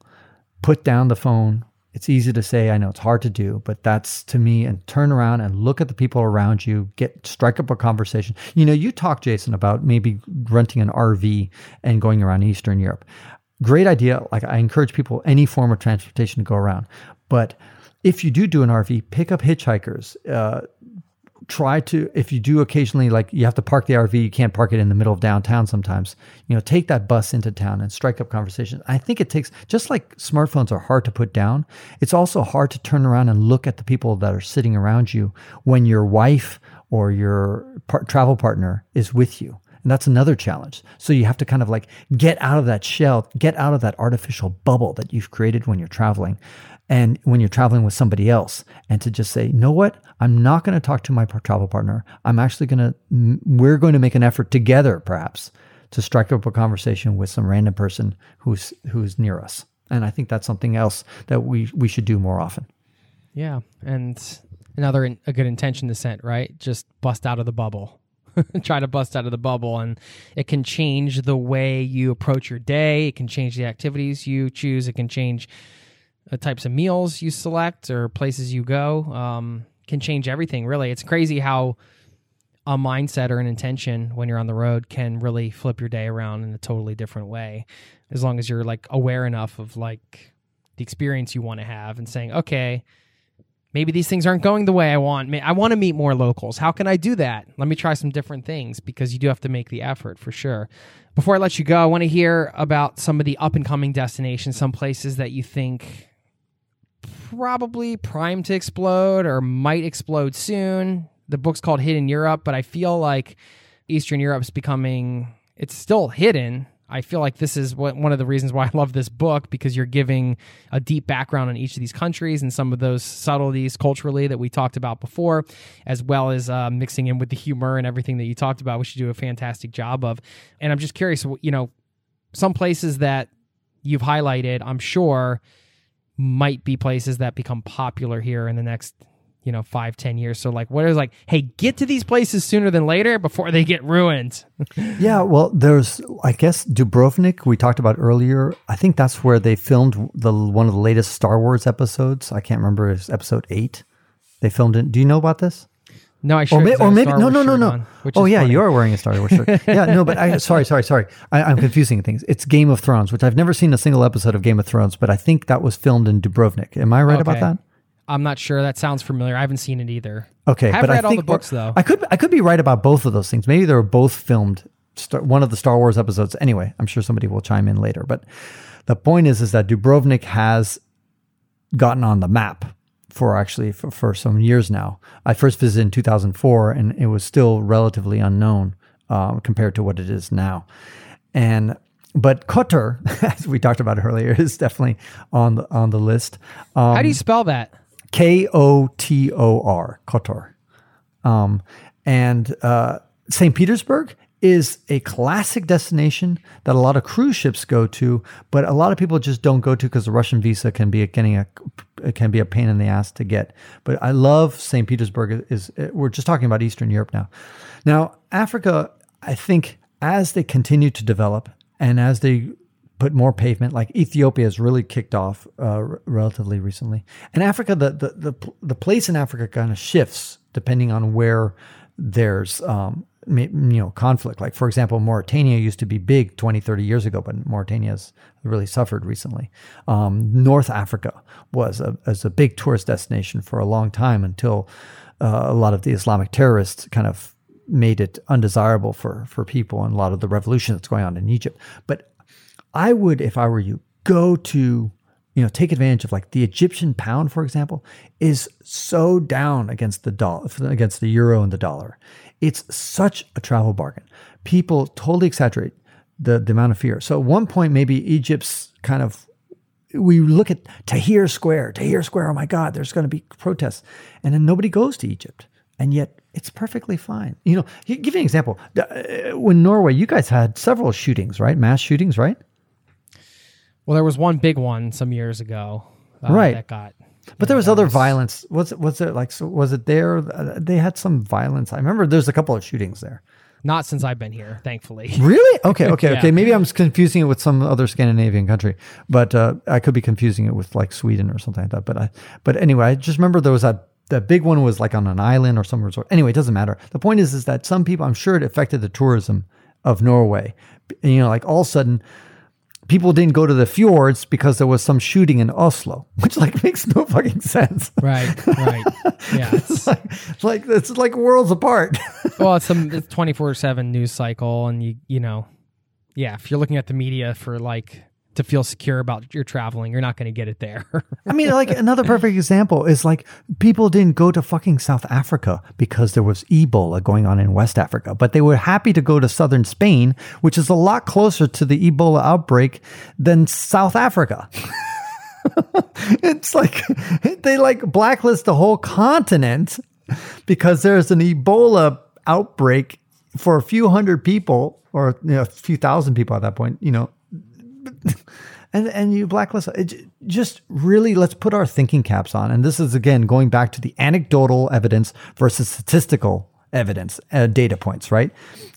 put down the phone. It's easy to say, I know it's hard to do, but that's to me. And turn around and look at the people around you. Get strike up a conversation. You know, you talk, Jason, about maybe renting an RV and going around Eastern Europe. Great idea. Like I encourage people any form of transportation to go around, but if you do do an RV, pick up hitchhikers. Uh, try to, if you do occasionally, like you have to park the RV, you can't park it in the middle of downtown sometimes. You know, take that bus into town and strike up conversations. I think it takes, just like smartphones are hard to put down, it's also hard to turn around and look at the people that are sitting around you when your wife or your par- travel partner is with you. And that's another challenge. So you have to kind of like get out of that shell, get out of that artificial bubble that you've created when you're traveling and when you're traveling with somebody else and to just say you know what? I'm not going to talk to my travel partner. I'm actually going to we're going to make an effort together perhaps to strike up a conversation with some random person who's who's near us. And i think that's something else that we we should do more often. Yeah and another a good intention to set right? Just bust out of the bubble. Try to bust out of the bubble and it can change the way you approach your day. It can change the activities you choose. It can change uh, types of meals you select or places you go um, can change everything. Really, it's crazy how a mindset or an intention when you're on the road can really flip your day around in a totally different way. As long as you're like aware enough of like the experience you want to have and saying, okay, maybe these things aren't going the way I want. I want to meet more locals. How can I do that? Let me try some different things because you do have to make the effort for sure. Before I let you go, I want to hear about some of the up and coming destinations, some places that you think probably primed to explode or might explode soon. The book's called Hidden Europe, but I feel like Eastern Europe's becoming it's still hidden. I feel like this is what, one of the reasons why I love this book because you're giving a deep background on each of these countries and some of those subtleties culturally that we talked about before, as well as uh, mixing in with the humor and everything that you talked about, which you do a fantastic job of. And I'm just curious, you know, some places that you've highlighted, I'm sure might be places that become popular here in the next you know five ten years. So like what is like hey get to these places sooner than later before they get ruined. Yeah well there's i guess dubrovnik we talked about earlier. I think that's where they filmed the one of the latest star wars episodes. I can't remember it's episode eight. They filmed it do you know about this no, I sure. Or, may, or maybe no, no, no, no. On, oh yeah, funny. you are wearing a Star Wars shirt. yeah, no, but I sorry, sorry, sorry. I, am confusing things. It's Game of Thrones, which I've never seen a single episode of Game of Thrones, but I think that was filmed in Dubrovnik. Am I right okay. about that? I'm not sure. That sounds familiar. I haven't seen it either. Okay, I but read I think all the books though. I could I could be right about both of those things. Maybe they were both filmed one of the Star Wars episodes. Anyway, I'm sure somebody will chime in later. But the point is, is that Dubrovnik has gotten on the map for actually for, for some years now. I first visited in 2004, and it was still relatively unknown uh, compared to what it is now. And but Kotor, as we talked about earlier, is definitely on the on the list. Um, How do you spell that? K O T O R, Kotor. Um, and uh, St. Petersburg is a classic destination that a lot of cruise ships go to, but a lot of people just don't go to because the Russian visa can be a, getting a can be a pain in the ass to get. But I love St. Petersburg. Is we're just talking about Eastern Europe now. Now Africa, I think, as they continue to develop and as they put more pavement. Like Ethiopia has really kicked off uh, relatively recently, and Africa, the, the the the place in Africa kind of shifts depending on where there's um, you know conflict. Like for example, Mauritania used to be big 20, 30 years ago, but Mauritania has really suffered recently. Um, North Africa was a, a big tourist destination for a long time until uh, a lot of the Islamic terrorists kind of made it undesirable for for people and a lot of the revolution that's going on in Egypt. But I would, if I were you, go to, you know, take advantage of like the Egyptian pound, for example, is so down against the dollar, against the euro and the dollar. It's such a travel bargain. People totally exaggerate the, the amount of fear. So at one point, maybe Egypt's kind of we look at Tahrir Square, Tahrir Square. Oh my God, there's going to be protests, and then nobody goes to Egypt, and yet it's perfectly fine. You know, give you an example. Uh, When Norway, you guys had several shootings, right? Mass shootings, right? Well, there was one big one some years ago. uh, Right. That got. But there was other violence. Was it? Was it like? So was it there? Uh, they had some violence. I remember there's a couple of shootings there. Not since I've been here, thankfully. Really? Okay. Okay. Yeah. Okay. Maybe I'm confusing it with some other Scandinavian country, but uh, I could be confusing it with like Sweden or something like that. But I, but anyway, I just remember there was that that big one was like on an island or some resort. Anyway, it doesn't matter. The point is, is that some people, I'm sure, it affected the tourism of Norway. And, you know, like all of a sudden, people didn't go to the fjords because there was some shooting in Oslo, which like makes no fucking sense. right. Right. Yeah. It's, It's like, it's like it's like worlds apart. well, it's some it's twenty four seven news cycle, and you you know, yeah. If you're looking at the media for like to feel secure about your traveling, you're not going to get it there. I mean, like another perfect example is like people didn't go to fucking South Africa because there was Ebola going on in West Africa, but they were happy to go to southern Spain, which is a lot closer to the Ebola outbreak than South Africa. it's like they like blacklist the whole continent because there's an Ebola outbreak for a few hundred people or you know, a few thousand people at that point, you know, and and you blacklist it. Just really, let's put our thinking caps on. And this is again going back to the anecdotal evidence versus statistical evidence, uh, data points, right?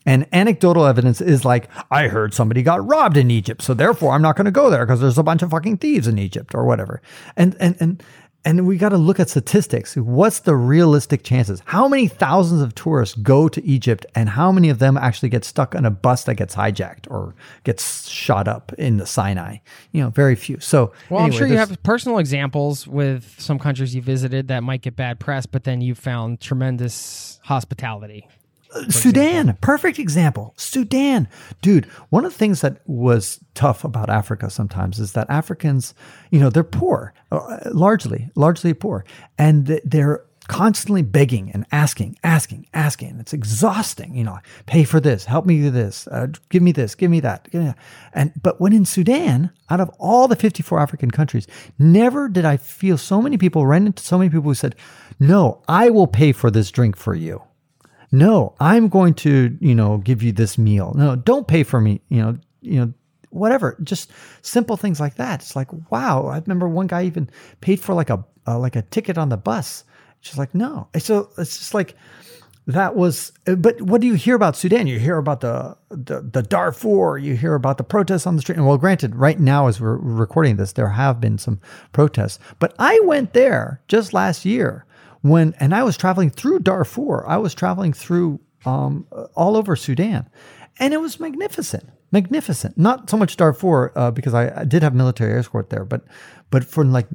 And anecdotal evidence is like, I heard somebody got robbed in Egypt, so therefore I'm not going to go there because there's a bunch of fucking thieves in Egypt or whatever. And and and and we got to look at statistics. What's the realistic chances? How many thousands of tourists go to Egypt and how many of them actually get stuck on a bus that gets hijacked or gets shot up in the Sinai? You know, very few. So, well, I'm sure you have personal examples with some countries you visited that might get bad press, but then you found tremendous hospitality. Sudan, perfect example. Sudan, dude. One of the things that was tough about Africa sometimes is that Africans, you know, they're poor, uh, largely, largely poor, and they're constantly begging and asking, asking, asking. It's exhausting. You know, pay for this, help me do this, uh, give me this, give me that, give me that. And but when in Sudan, out of all the 54 African countries, never did I feel so many people ran into so many people who said, "No, I will pay for this drink for you." No i'm going to you know give you this meal. No don't pay for me you know you know whatever. Just simple things like that. It's like wow i remember one guy even paid for like a uh, like a ticket on the bus. Just like no. So it's just like that was but what do you hear about sudan? You hear about the the, the darfur. You hear about the protests on the street. And well granted right now as we're recording this there have been some protests. But i went there just last year when and I was traveling through Darfur. I was traveling through um, all over Sudan, and it was magnificent, magnificent. Not so much Darfur uh, because I, I did have military escort there, but but for like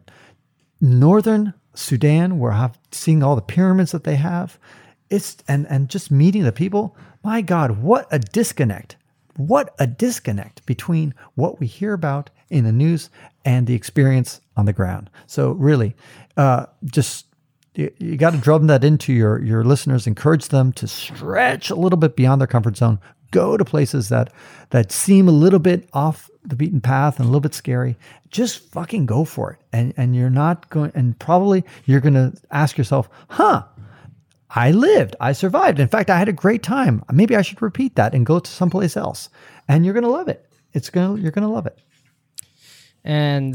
northern Sudan, where I've seen all the pyramids that they have, it's and and just meeting the people. My God, what a disconnect! What a disconnect between what we hear about in the news and the experience on the ground. So really, uh, just you, got to drum that into your your listeners encourage them to stretch a little bit beyond their comfort zone go to places that that seem a little bit off the beaten path and a little bit scary, just fucking go for it. And and you're not going and probably you're going to ask yourself, "Huh, I lived. I survived. In fact, I had a great time. Maybe I should repeat that and go to someplace else." And you're going to love it. It's going to you're going to love it. And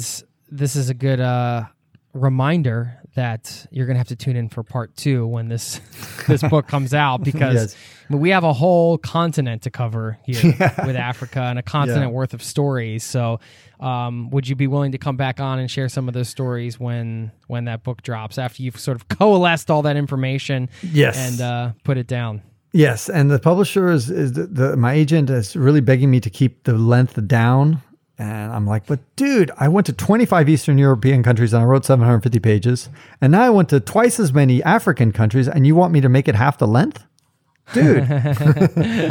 this is a good uh, reminder that you're going to have to tune in for part two when this this book comes out because Yes. I mean, we have a whole continent to cover here with Africa and a continent Yeah. worth of stories. So, um, would you be willing to come back on and share some of those stories when when that book drops after you've sort of coalesced all that information Yes. and uh, put it down? Yes, and the publisher is, is the, the my agent is really begging me to keep the length down, and I'm like, but dude, I went to 25 Eastern European countries and I wrote 750 pages, and now I went to twice as many African countries, and you want me to make it half the length, dude?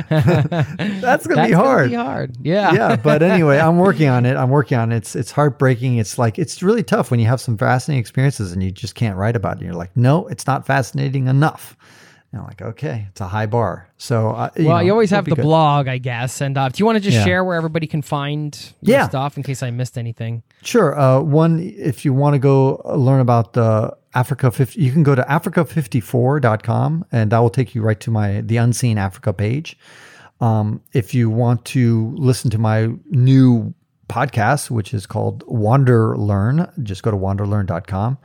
That's gonna be hard. Be hard. Yeah. yeah, but anyway, I'm working on it. I'm working on it. It's it's heartbreaking. It's like it's really tough when you have some fascinating experiences and you just can't write about it. You're like, no, it's not fascinating enough. And I'm like, okay, it's a high bar. So, uh, you well, know, you always have the good. blog, I guess. And uh, do you want to just Yeah. share where everybody can find your Yeah. stuff in case I missed anything? Sure. Uh, one, if you want to go uh, learn about the Africa 50, you can go to africa54.com and that will take you right to my The Unseen Africa page. Um, if you want to listen to my new podcast, which is called Wander Learn, just go to wanderlearn.com.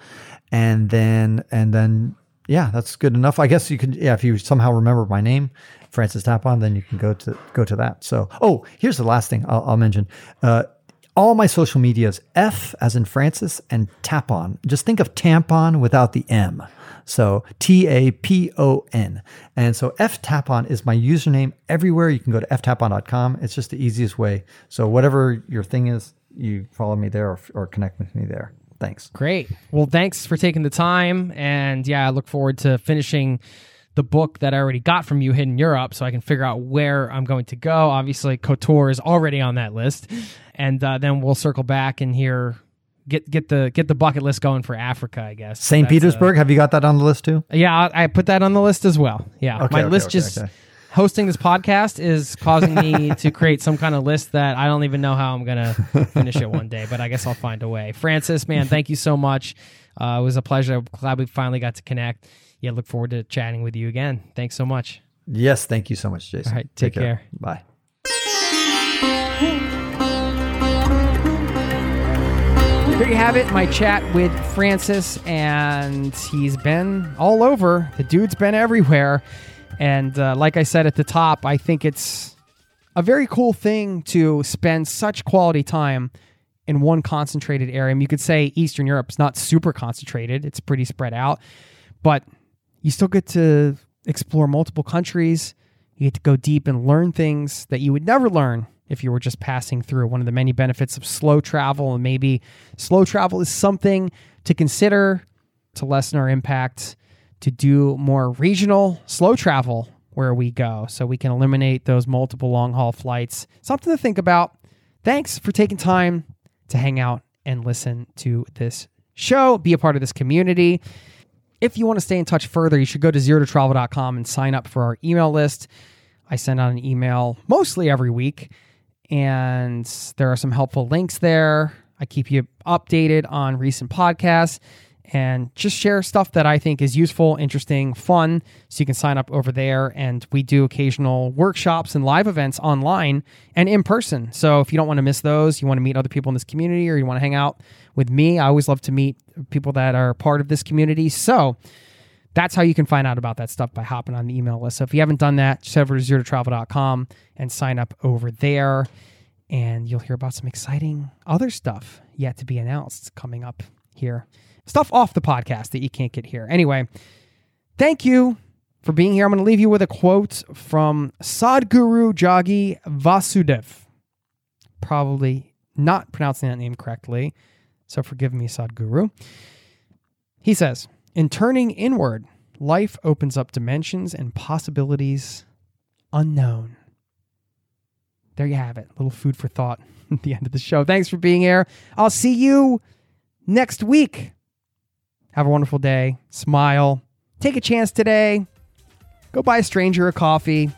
And then, and then, yeah, that's good enough. I guess you can, yeah, if you somehow remember my name, Francis Tapon, then you can go to, go to that. So, oh, here's the last thing I'll, I'll mention. Uh, all my social medias, F as in Francis and Tapon. Just think of tampon without the M. So T A P O N. And so F Tapon is my username everywhere. You can go to ftapon.com. It's just the easiest way. So whatever your thing is, you follow me there or, or connect with me there. Thanks. Great. Well, thanks for taking the time. And yeah, I look forward to finishing the book that I already got from you, Hidden Europe, so I can figure out where I'm going to go. Obviously, Kotor is already on that list. And uh, then we'll circle back and hear. Get get the get the bucket list going for Africa, I guess. St. Uh, Petersburg, have you got that on the list too? Yeah, I, I put that on the list as well. Yeah, Okay, my okay, list okay, just okay. Hosting this podcast is causing me to create some kind of list that I don't even know how I'm gonna finish it one day. But I guess I'll find a way. Francis, man, thank you so much. Uh, it was a pleasure. I'm glad we finally got to connect. Yeah, look forward to chatting with you again. Thanks so much. Yes, thank you so much, Jason. All right, take care. Bye. There you have it, my chat with Francis, and he's been all over. The dude's been everywhere. And uh, like I said at the top, I think it's a very cool thing to spend such quality time in one concentrated area. Mean, you could say Eastern Europe's not super concentrated, it's pretty spread out, but you still get to explore multiple countries. You get to go deep and learn things that you would never learn if you were just passing through. One of the many benefits of slow travel, and maybe slow travel is something to consider to lessen our impact, to do more regional slow travel where we go so we can eliminate those multiple long haul flights. Something to think about. Thanks for taking time to hang out and listen to this show, be a part of this community. If you want to stay in touch further, you should go to zerototravel.com and sign up for our email list. I send out an email mostly every week, and there are some helpful links there. I keep you updated on recent podcasts and just share stuff that I think is useful, interesting, fun. So you can sign up over there. And we do occasional workshops and live events online and in person. So if you don't want to miss those, you want to meet other people in this community or you want to hang out with me, I always love to meet people that are part of this community. So that's how you can find out about that stuff by hopping on the email list. So if you haven't done that, just head over to zerototravel.com and sign up over there. And you'll hear about some exciting other stuff yet to be announced coming up here. Stuff off the podcast that you can't get here. Anyway, thank you for being here. I'm going to leave you with a quote from Sadhguru Jaggi Vasudev. Probably not pronouncing that name correctly. So forgive me, Sadhguru. He says, In turning inward, life opens up dimensions and possibilities unknown. There you have it. little food for thought at the end of the show. Thanks for being here. I'll see you next week. Have a wonderful day. Smile. Take a chance today. Go buy a stranger a coffee.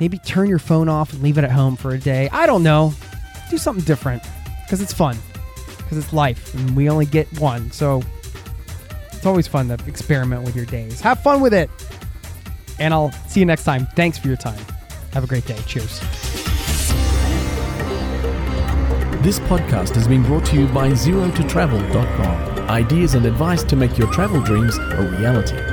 Maybe turn your phone off and leave it at home for a day. I don't know. Do something different because it's fun. Because it's life and we only get one. So it's always fun to experiment with your days. Have fun with it. And I'll see you next time. Thanks for your time. Have a great day. Cheers. This podcast has been brought to you by ZeroToTravel.com. Ideas and advice to make your travel dreams a reality.